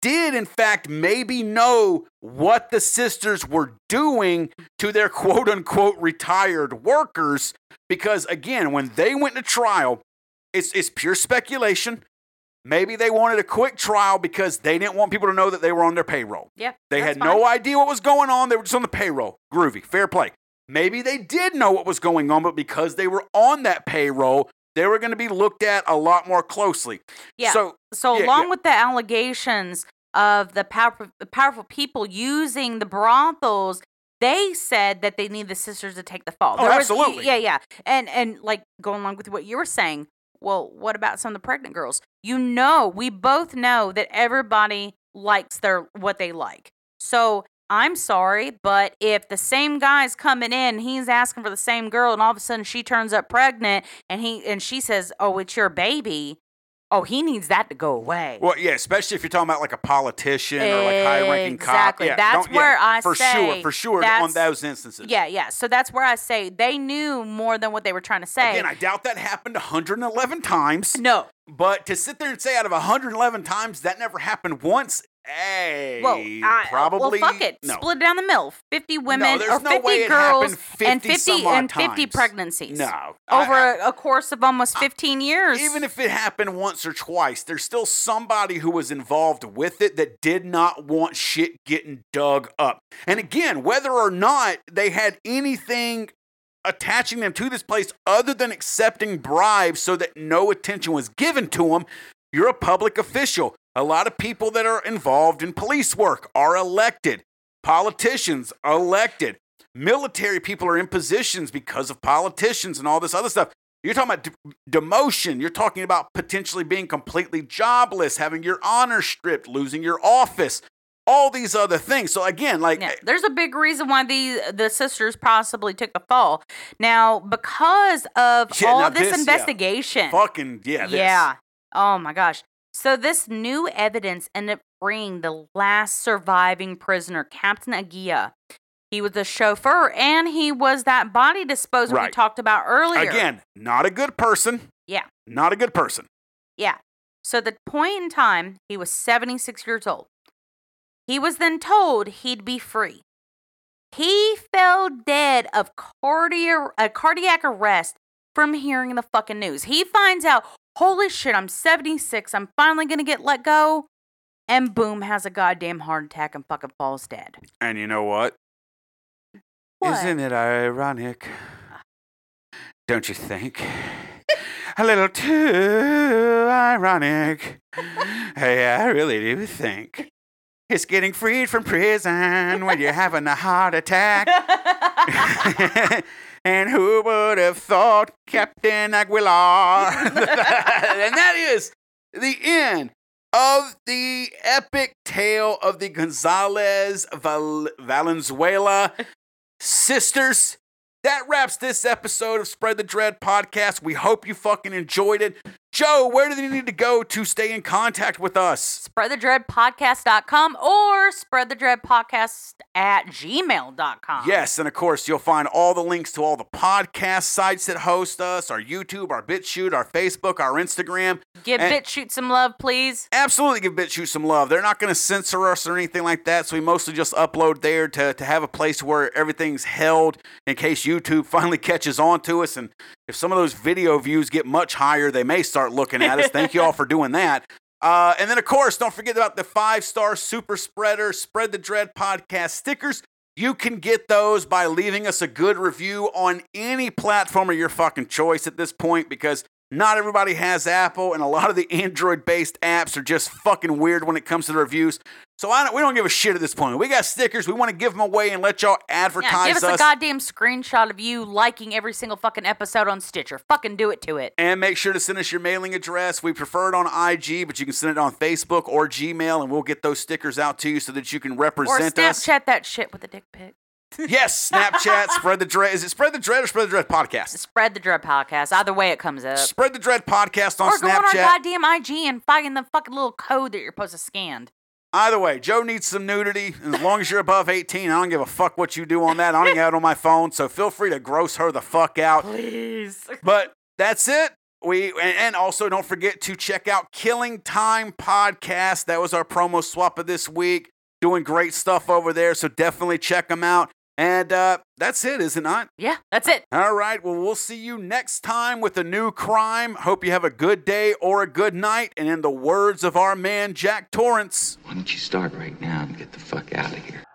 did, in fact, maybe know what the sisters were doing to their quote unquote retired workers. Because, again, when they went to trial, it's, it's pure speculation. Maybe they wanted a quick trial because they didn't want people to know that they were on their payroll. yeah, They had fine. no idea what was going on. They were just on the payroll. Groovy, fair play. Maybe they did know what was going on, but because they were on that payroll, they were going to be looked at a lot more closely. Yeah. So So Yeah, along yeah. with the allegations of the powerful, powerful people using the brothels, they said that they need the sisters to take the fall. Oh, was- y- absolutely. yeah, yeah. And and like going along with what you were saying, well, what about some of the pregnant girls? You know, we both know that everybody likes their what they like. So I'm sorry, but if the same guy's coming in, he's asking for the same girl, and all of a sudden she turns up pregnant, and he and she says, "Oh, it's your baby." Oh, he needs that to go away. Well, yeah, especially if you're talking about like a politician or like high-ranking cop. Exactly. Yeah, That's don't- yeah, where I for say sure, for sure, on those instances. Yeah, yeah. So that's where I say they knew more than what they were trying to say. Again, I doubt that happened 111 times. no. But to sit there and say out of 111 times that never happened once, hey, Well, I, probably well, fuck it. No. Split it down the middle. Fifty women there's or no fifty girls 50 and fifty and fifty times. pregnancies. No, Over I- a a course of almost fifteen years. Even if it happened once or twice, there's still somebody who was involved with it that did not want shit getting dug up. And again, whether or not they had anything attaching them to this place other than accepting bribes so that no attention was given to them, you're a public official. A lot of people that are involved in police work are elected. Politicians are elected. Military people are in positions because of politicians and all this other stuff. You're talking about de- demotion. You're talking about potentially being completely jobless, having your honor stripped, losing your office, all these other things. So again, like Yeah, eh, there's a big reason why the the sisters possibly took the fall. Now, because of Yeah, all this, this, yeah. investigation. fucking yeah, this. Yeah. Oh my gosh. So this new evidence ended up freeing the last surviving prisoner, Captain Agia. He was a chauffeur and he was that body disposer we talked about earlier. Again, not a good person. Yeah. Not a good person. Yeah. So the point in time, he was 76 years old. He was then told he'd be free. He fell dead of cardia- cardiac arrest from hearing the fucking news. He finds out, holy shit, I'm 76. I'm finally going to get let go. And boom, has a goddamn heart attack and fucking falls dead. And you know what? Not it ironic? Ah. Don't you think? a little too ironic. hey, I really do think. It's getting freed from prison when you're having a heart attack. and who would have thought Captain Aguilar? and that is the end of the epic tale of the Gonzalez Val- Valenzuela sisters. That wraps this episode of Spread the Dread podcast. We hope you fucking enjoyed it. Joe, where do they need to go to stay in contact with us? spreadthedreadpodcast.com or spreadthedreadpodcast at gmail.com. Yes, and of course, you'll find all the links to all the podcast sites that host us our YouTube, our BitChute, our Facebook, our Instagram. Give And- BitChute some love, please. Absolutely give BitChute some love. They're not going to censor us or anything like that, so we mostly just upload there to, to have a place where everything's held in case YouTube finally catches on to us. And if some of those video views get much higher, they may start looking at us. Thank you all for doing that. Uh, and then, of course, don't forget about the five star super spreader, Spread the Dread podcast stickers. You can get those by leaving us a good review on any platform of your fucking choice at this point because not everybody has Apple, and a lot of the Android based apps are just fucking weird when it comes to the reviews. So I don't, we don't give a shit at this point. We got stickers. We want to give them away and let y'all advertise Yeah, give us, a us. goddamn screenshot of you liking every single fucking episode on Stitcher. Fucking do it to it. And make sure to send us your mailing address. We prefer it on IG, but you can send it on Facebook or Gmail, and we'll get those stickers out to you so that you can Or represent us. Snapchat that shit with a dick pic. Yes, Snapchat, Spread the Dread. Is it Spread the Dread or Spread the Dread Podcast? Spread the Dread podcast. Either way, it comes up. Spread the Dread Podcast on or go on our Snapchat. goddamn IG and find the fucking little code that you're supposed to scan. Either way, Joe needs some nudity. As long as you're above 18, I don't give a fuck what you do on that. I don't have it on my phone, so feel free to gross her the fuck out. Please. But that's it. We and also don't forget to check out Killing Time Podcast. That was our promo swap of this week. Doing great stuff over there, so definitely check them out. And uh, that's it, is it not? Yeah, that's it. All right. Well, we'll see you next time with a new crime. Hope you have a good day or a good night. And in the words of our man Jack Torrance. Why don't you start right now and get the fuck out of here?